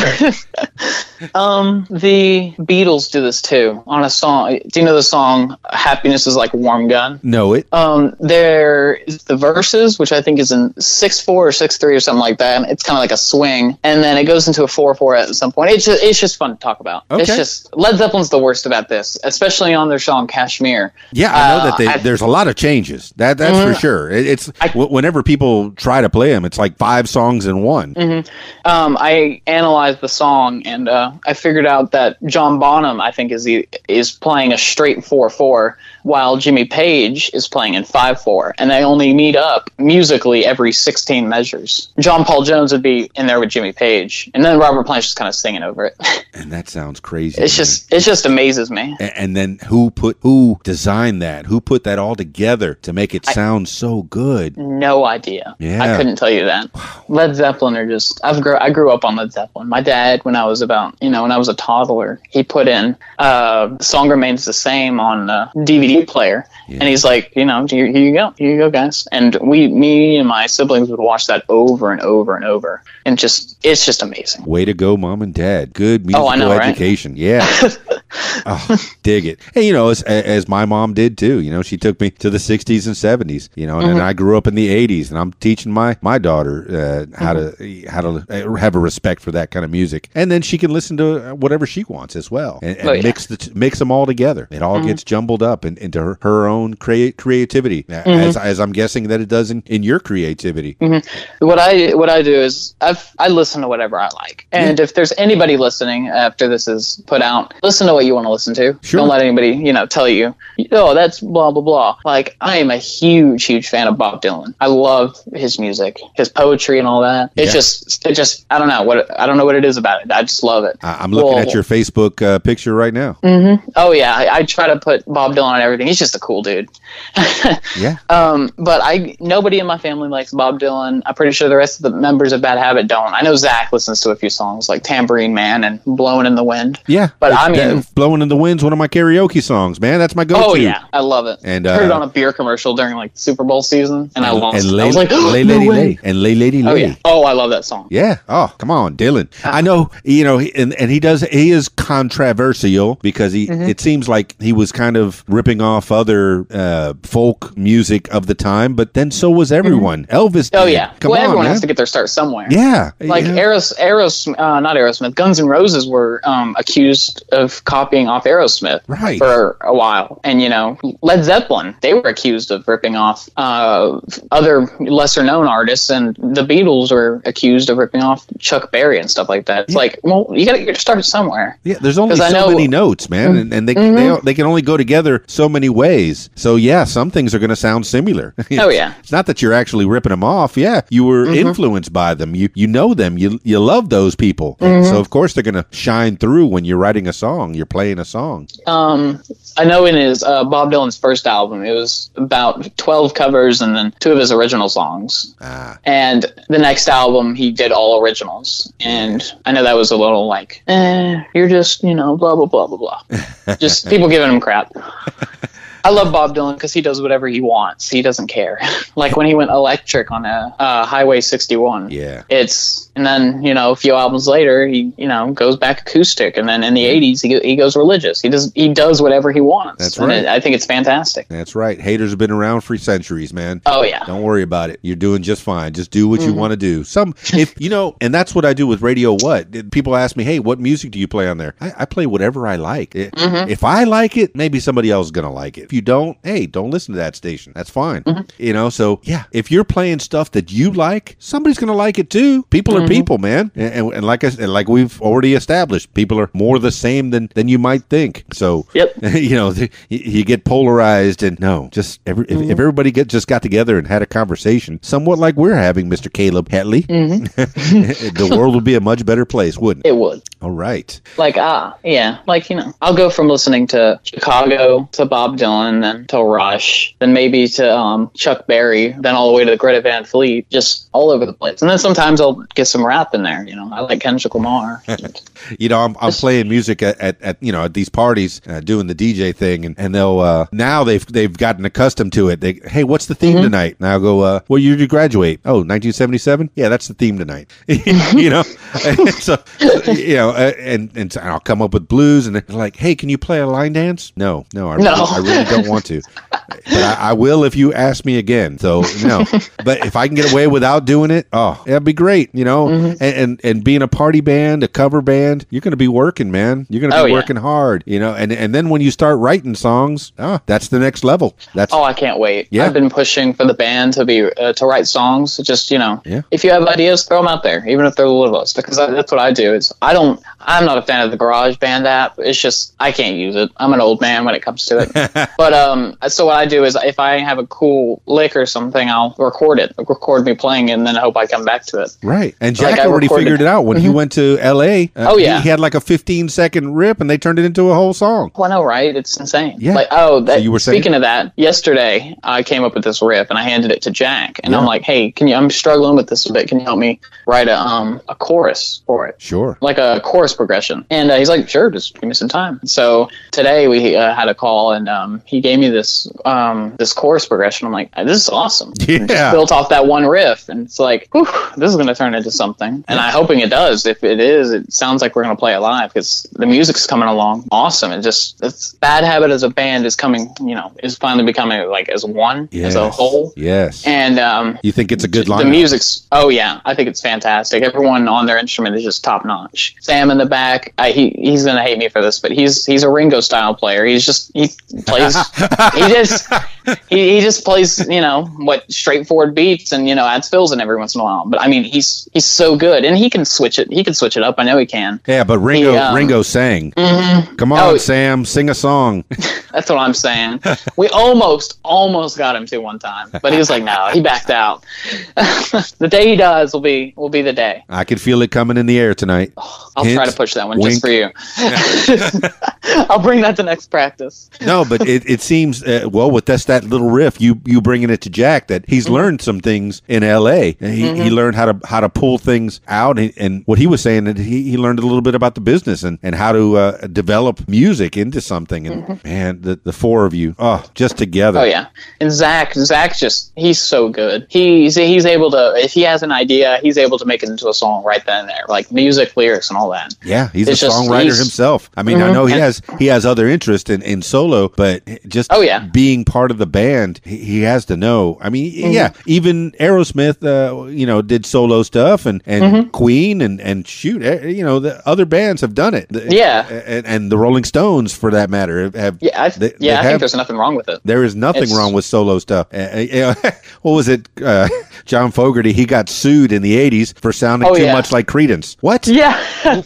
Um, the Beatles do this too on a song. Do you know the song "Happiness Is Like a Warm Gun"? Know it. Um, there is the verses, which I think is in six four or six three or something like that. It's kind of like a swing, and then it goes into a four four at some point. It's just, it's just fun to talk about. It's just Led Zeppelin's the worst about this, especially on their song "Kashmir." Yeah, I know Uh, that they, I- there's a lot of changes. That that's for sure. It, it's I- whenever people try to play them, it's like five songs in one. Hmm. Um, I analyzed the song and uh, I figured out that John Bonham, I think, is the, is playing a straight four four, while Jimmy Page is playing in five four, and they only meet up musically every sixteen measures. John Paul Jones would be in there with Jimmy Page, and then Robert Plant's just kind of singing over it. And that sounds crazy. It's me. just it just amazes me. A- and then who put who designed that? Who put that all together to make it sound so good? No idea. Yeah. I couldn't tell you that. Led Zeppelin are just. I've grew. I grew up on Led Zeppelin. My dad, when I was about, you know, when I was a toddler, he put in uh, "Song Remains the Same" on a DVD player, and he's like, you know, here, here you go, here you go, guys. And we, me and my siblings would watch that over and over and over, and just, it's just amazing. Way to go, mom and dad. Good musical Oh, know, right? education. Yeah. oh, dig it. And you know, as, as my mom did too. You know, she took me to the '60s and '70s. You know, and, Mm-hmm. then I grew up in the '80s, and I'm teaching my my daughter uh, how to how to uh, have a respect for that kind of music, and then she can listen to uh, whatever she wants as well, and, and Oh, yeah. Mm-hmm. mix the mix them all together. It all gets jumbled up in, into her, her own crea- creativity, Mm-hmm. as as I'm guessing that it does in, in your creativity. what I what I do is I've, I listen to whatever I like, and if there's anybody listening after this is put out, listen to what you want to listen to. Sure. Don't let anybody you know tell you, oh that's blah blah blah. Like I am a huge huge fan of Bob Dylan. I love his music, his poetry, and all that. It's Yeah. just it just I don't know what I don't know what it is about it. I just love it. I, I'm looking Well- at your Facebook uh, picture right now. Oh yeah, I, I try to put Bob Dylan on everything. He's just a cool dude. Yeah. Um, but I nobody in my family likes Bob Dylan. I'm pretty sure the rest of the members of Bad Habit don't. I know Zach listens to a few songs like Tambourine Man and Blowing in the Wind. Yeah, But I mean- "Blowing in the Wind's" one of my karaoke songs, man. That's my go-to. Oh yeah, I love it. And, I heard it uh, on a beer commercial during like Super Bowl season, and I lost. and it. lay, I was like, lay, lady, way. lay, and lay, lady, lay. Oh yeah. Oh, I love that song. Yeah. Oh, come on, Dylan. Uh, I know, you know, and, and he does, he is controversial because he, Mm-hmm. it seems like he was kind of ripping off other uh, folk music of the time, but then so was everyone. Elvis. Oh did. yeah. Come well, on, everyone man. has to get their start somewhere. Yeah. Like yeah. Aeros, Aeros, uh, not Aerosmith. Guns N' Roses were um, accused of copying off Aerosmith Right. for a while, and you know Led Zeppelin. They were accused of ripping off uh, other lesser-known artists, and the Beatles were accused of ripping off Chuck Berry and stuff like that. It's like, well, you got to get started somewhere. Yeah, there's only so know- Mm-hmm. many notes, man, and, and they, they they can only go together so many ways. So yeah, some things are going to sound similar. Oh, yeah. it's not that you're actually ripping them off. Yeah, you were Mm-hmm. influenced by them. You you know them. You you love those people. Mm-hmm. So of course they're going to shine through when you're writing a song. You're playing a song. Um, I know in his uh, Bob Dylan's first album, it was about twelve covers and then two of his original songs. Ah, And the next album, he did all originals. And I know that was a little like, eh, you're just, you know, blah, blah, blah, blah, blah. just people giving him crap. I love Bob Dylan because he does whatever he wants. He doesn't care. like when he went electric on a uh, Highway 61. yeah. It's and then you know a few albums later he you know goes back acoustic and then in the 80s he, he goes religious he does he does whatever he wants That's And right. it- I think it's fantastic That's right. Haters have been around for centuries, man. oh yeah Don't worry about it. You're doing just fine. Just do what you Mm-hmm. want to do. Some, if you know, and that's what I do with Radio What. People ask me, "Hey, what music do you play on there?" I, I play whatever I like. It- Mm-hmm. If I like it, maybe somebody else is gonna like it. You don't, hey, don't listen to that station. That's fine. Mm-hmm. You know. So yeah, if you're playing stuff that you like, somebody's gonna like it too. People Mm-hmm. are people, man. And, and, and like I said, like we've already established, people are more the same than than you might think. So Yep. you know, th- you, get polarized, and no, just every, if, if everybody get just got together and had a conversation, somewhat like we're having, Mister Kaleb Hatley, the world would be a much better place, wouldn't it? it would All right, like ah yeah like you know i'll go from listening to chicago to bob dylan then to rush then maybe to um, chuck berry then all the way to the greta van fleet just all over the place. And then sometimes i'll get some rap in there you know. I like kendrick lamar you know, I'm, I'm playing music at, at, at you know at these parties, uh, doing the DJ thing, and, and they'll uh, now they've they've gotten accustomed to it. They, hey, what's the theme tonight? And I'll go, uh, what year did you graduate? Oh, 1977. Yeah, that's the theme tonight. you know, so you know, uh, and and so I'll come up with blues, and they're like, hey, can you play a line dance? No, no, I, No. Really, I really don't want to, but I, I will if you ask me again. So no, but if I can get away without doing it, oh, that'd be great. You know, and, and and being a party band, a cover band, you're going to be working, man. You're going to be Oh, yeah. working hard. You know, and and then when you start writing songs, ah, that's the next level. That's Oh, I can't wait! Yeah. I've been pushing for the band to be uh, to write songs. Just you know, Yeah. if you have ideas, throw them out there, even if they're little littlest. Because I, that's what I do. Is I don't. I'm not a fan of the Garage Band app. It's just I can't use it. I'm an old man when it comes to it. but um, so what I do is if I have a cool lick or something, I'll record it, record me playing, and then I hope I come back to it. Right. And Jack I already figured it out when he went to L.A. uh, Oh, he- yeah. He, had like a 15 second rip and they turned it into a whole song. Well, I know, right? It's insane. Yeah. Like, oh, that, you were saying? speaking of that, yesterday I came up with this riff and I handed it to Jack, and Yeah. I'm like, "Hey, can you? I'm struggling with this a bit. Can you help me write a um a chorus for it, Sure. like a chorus progression. And uh, he's like, sure, just give me some time. So today we uh, had a call and um, he gave me this um, this chorus progression. I'm like, this is awesome. Yeah. Just built off that one riff, and it's like, whew, this is going to turn into something. And I'm hoping it does. If it is, it sounds like we're going to play it live because the music's coming along awesome. It just it's Bad Habit as a band is coming, you know, is finally becoming like as one as a whole. Yes. And um, you think it's a good line? the music's oh yeah, I think it's fantastic. Everyone on their instrument is just top notch. Sam in the back, I, he he's gonna hate me for this, but he's he's a Ringo style player. He's just he plays he just he, he just plays you know what straightforward beats and you know adds fills in every once in a while. But I mean he's he's so good and he can switch it. He can switch it up. I know he can. Yeah, but Ringo He, um, Ringo sang. Come on, Oh. Sam, sing a song. That's what I'm saying. We almost almost got him to one time, but he was like no, he backed out. the day he does will be will be the day. I can feel it coming in the air tonight. I'll Hint, try to push that one wink. just for you. I'll bring that to next practice. No, but it, it seems uh, well with that's that little riff you you bringing it to Jack that he's Mm-hmm. learned some things in L.A. And he, he learned how to how to pull things out and, and what he was saying that he, he learned a little bit about the business and, and how to uh, develop music into something and man the, the four of you oh just together Mm-hmm. Oh yeah, and Zach, Zach just he's so good. He's he's able to if he has an idea, he's able to make it into a song right then and there, like music, lyrics, and all that. Yeah, he's a songwriter he's- himself. I mean, I Mhm. know he And- has he has other interest in, in solo, but just Oh, yeah. being part of the band, he, he has to know. I mean, Mm-hmm. yeah, even Aerosmith, uh, you know, did solo stuff, and and Mm-hmm. Queen, and and shoot, eh, you know, the other bands have done it. The- Yeah. and, and the Rolling Stones, for that matter, have. Yeah, I, they- they yeah, I have- think there's nothing wrong with it. there is nothing It's- wrong with solo stuff. Uh, you know, what was it? Uh, John Fogerty, he got sued in the 80s for sounding Oh, too yeah. much like Creedence. What? Yeah, What?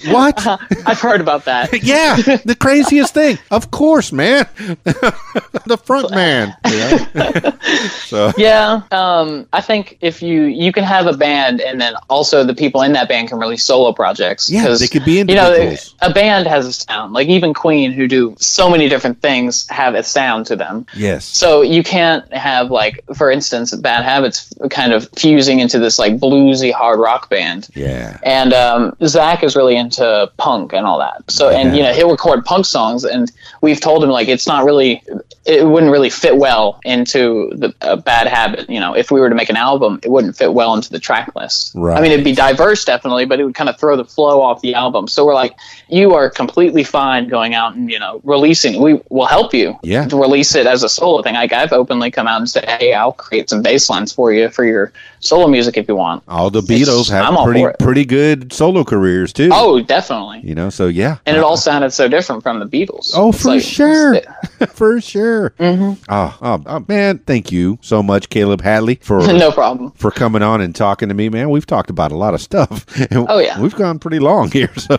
I've heard about that. yeah, the craziest thing. Of course, man. the front man. so Yeah, um, I think if you you can have a band and then also the people in that band can release solo projects. Yeah, they could be You know, a band has a sound. Like even Queen, who do so many different things, have a sound to them. yes, So you can't have like, for instance, Bad Habits kind of fusing into this like bluesy hard rock band. yeah, And um, Zach is really into punk and all that. So, and you know, he'll record punk songs, and we've told him like it's not really, it wouldn't really fit well into the a Bad Habit. You know, if we were to make an album, it wouldn't fit well into the track list. Right. I mean, it'd be diverse definitely, but it would kind of throw the flow off the album. So we're like, you are completely fine going out and you know releasing. We will help you. Yeah. To release it as a solo thing. Like I've openly come out and said, hey, I'll create some bass lines for you for your solo music if you want. all the It's- Beatles have I'm pretty pretty good solo careers too. Oh, definitely. you know, so yeah, And it all sounded so different from the Beatles. Oh, It's for like- sure, for sure. Mm-hmm. Oh, oh, oh, man, thank you so much, Kaleb Hatley, for no problem. for coming on and talking to me, man. We've talked about a lot of stuff. Oh, yeah. Mm-hmm. we've gone pretty long here. So,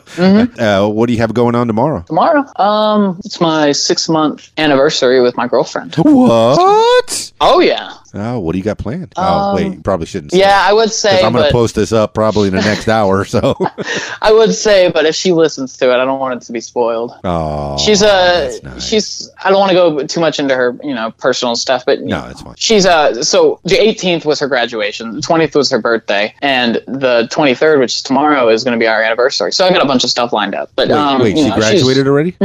uh, what do you have going on tomorrow? Tomorrow, um, it's my six month anniversary with my girlfriend. What? Oh yeah, Oh, what do you got planned? oh, wait, you probably shouldn't. Say Um, yeah. I would say, I'm going to post this up probably in the next hour or so. I would say, but if she listens to it, I don't want it to be spoiled. oh, she's a, that's nice. she's. I don't want to go too much into her, you know, personal stuff, but No, it's fine. She's a So the 18th was her graduation. The 20th was her birthday, and the 23rd, which is tomorrow, is going to be our anniversary. So I got a bunch of stuff lined up. But Wait, um, wait, she know, graduated already?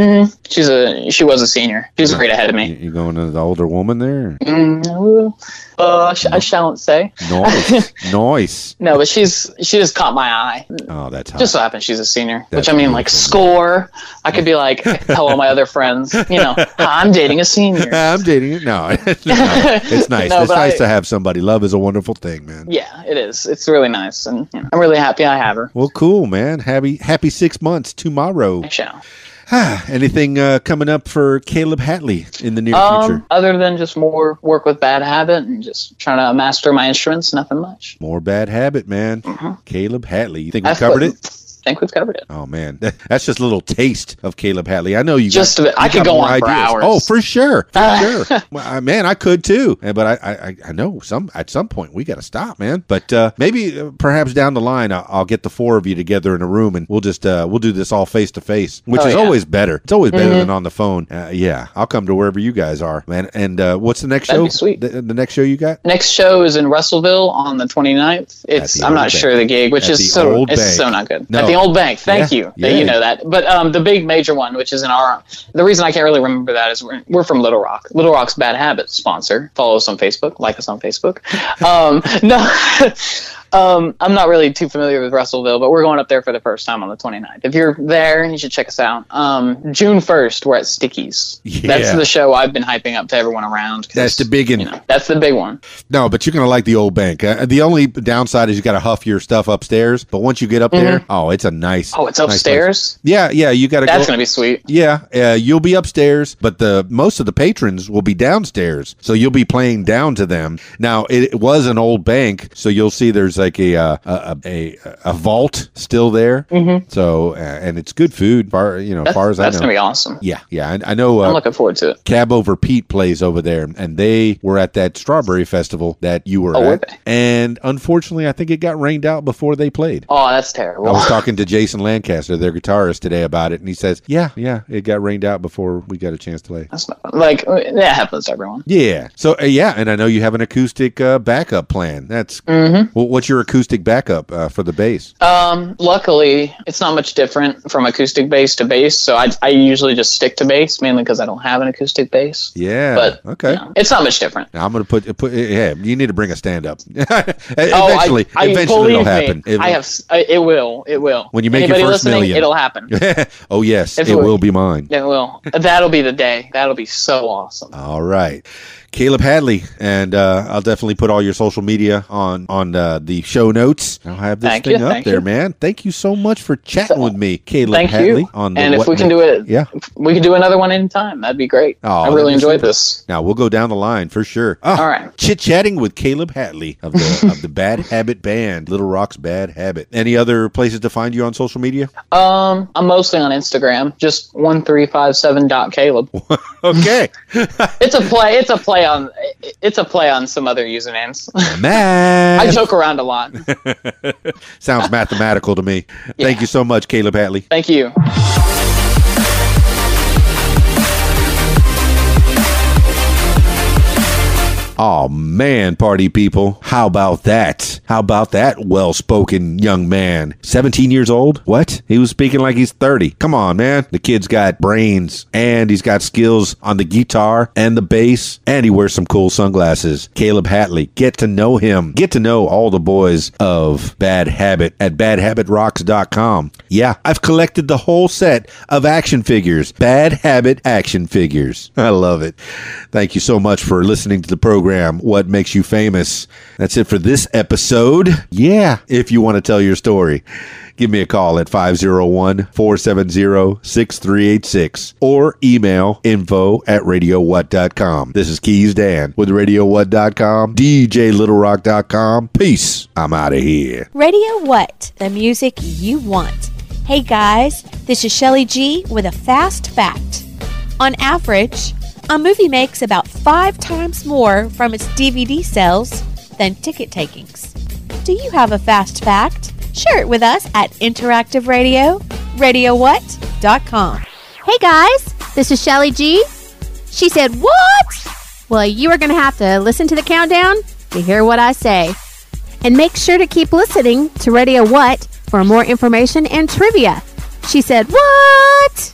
She's a she was a senior. She's right ahead of me. you going to the older woman there? Mm, uh, sh- I shan't say. Nice, nice. No, but she's she just caught my eye. Oh, that's hot. Just so happens she's a senior, That's which I mean, like score. I could be like, tell all my other friends, you know, I'm dating a senior. I'm dating it. No, no, it's nice. No, it's nice I- to have somebody. Love is a wonderful thing, man. Yeah, it is. It's really nice, and you know, I'm really happy I have her. Well, cool, man. Happy happy six months tomorrow. I shall. Anything uh, coming up for Kaleb Hatley in the near Um, future? other than just more work with Bad Habit and just trying to master my instruments, nothing much. More bad habit, man. Kaleb Hatley. You think we covered it? Think we've covered it. Oh man, That- that's just a little taste of Kaleb Hatley. I know you. Just got, bit. I could go on for hours. Oh, for sure, for Uh. sure. Well, I- man, I could too. But I, I, I know some at some point we got to stop, man. But uh, maybe uh, perhaps down the line, I'll, I'll get the four of you together in a room and we'll just uh, we'll do this all face to face, which Oh, is yeah. always better. It's always better Mhm. than on the phone. Uh, yeah, I'll come to wherever you guys are, man. And uh, what's the next That'd show? sweet. The, the next show you got? Next show is in Russellville on the 29th. It's I'm not Bay. sure the gig, which At is so it's so not good. No, At the old bank. Thank Yeah, you. Yeah. You know that. But um, the big major one, which is in our, the reason I can't really remember that is we're, we're from Little Rock. Little Rock's Bad Habits sponsor. Follow us on Facebook. Like us on Facebook. Um, no. Um, I'm not really too familiar with Russellville, but we're going up there for the first time on the 29th. If you're there, you should check us out. Um, June 1st, we're at Stickyz. Yeah. That's the show I've been hyping up to everyone around. That's the big one. You know, that's the big one. No, but you're gonna like the old bank. Uh, the only downside is you got to huff your stuff upstairs. But once you get up there, oh, it's a nice. Mm-hmm. Oh, it's nice place. upstairs. yeah, yeah. You got to That's go. gonna be sweet. Yeah, uh, you'll be upstairs, but the most of the patrons will be downstairs, so you'll be playing down to them. Now, it, it was an old bank, so you'll see there's like a uh, a, a a vault still there. Mm-hmm. So, uh, and it's good food, far you know, That's, far as I know, that's gonna be awesome. yeah, yeah, I, I know. I'm Uh, looking forward to it. Cab Over Pete plays over there, and they were at that strawberry festival that you were Oh, at. And unfortunately, I think it got rained out before they played. Oh, that's terrible. I was talking to Jason Lancaster, their guitarist, today about it, and he says, "Yeah, yeah, it got rained out before we got a chance to play." That's not, like that happens to everyone. Yeah. So uh, yeah, and I know you have an acoustic uh, backup plan. That's Mm-hmm. well, what's your acoustic backup uh, for the bass? Um, luckily, it's not much different from acoustic bass to bass. So I, I usually just stick to bass mainly because I don't have an acoustic bass. Yeah. But okay. you know, it's not much different. Now I'm gonna put put yeah. You need to bring a stand up. eventually, oh, I, I, eventually it'll happen. Me, It I will. have. It will. It will. When you make your Anybody first listening, million. it'll happen. oh yes, If it we- will be mine. It will. That'll be the day. That'll be so awesome. All right. Kaleb Hatley, and uh, I'll definitely put all your social media on on uh, the show notes. I'll have this Thank thing you, up there, you. man. Thank you so much for chatting with me, Kaleb Thank Hatley. you. On the and if we can do it, yeah. we can do another one anytime. That'd be great. Oh, I really enjoyed this. Now we'll go down the line for sure. Oh, All right. chit chatting with Kaleb Hatley of the of the Bad Habit Band, Little Rock's Bad Habit. Any other places to find you on social media? Um, I'm mostly on Instagram. Just one three five seven dot Caleb. Okay, It's a play. It's a play on. It's a play on some other usernames. I joke around a lot. Sounds mathematical to me. Thank you so much, Kaleb Hatley. Thank you. Oh man, party people. How about that? How about that well spoken young man? 17 years old? What? He was speaking like he's 30. Come on, man. The kid's got brains and he's got skills on the guitar and the bass and he wears some cool sunglasses. Kaleb Hatley. Get to know him. Get to know all the boys of Bad Habit at badhabitrocks.com. Yeah, I've collected the whole set of action figures. Bad Habit action figures. I love it. Thank you so much for listening to the program, What Makes You Famous. That's it for this episode. Yeah, if you want to tell your story, give me a call at 501 470 6386 or email info at radiowhat.com. This is KeysDAN with radiowhat.com, DJLittleRock.com. Peace. I'm out of here. Radio What? The music you want. Hey guys, this is Shelly G with a fast fact. On average, a movie makes about five times more from its DVD sales than ticket takings. Do you have a fast fact? Share it with us at Interactive Radio, radiowhat.com. Hey guys, this is Shelly G. She said, What? Well, you are going to have to listen to the countdown to hear what I say. And make sure to keep listening to Radio What for more information and trivia. She said, What?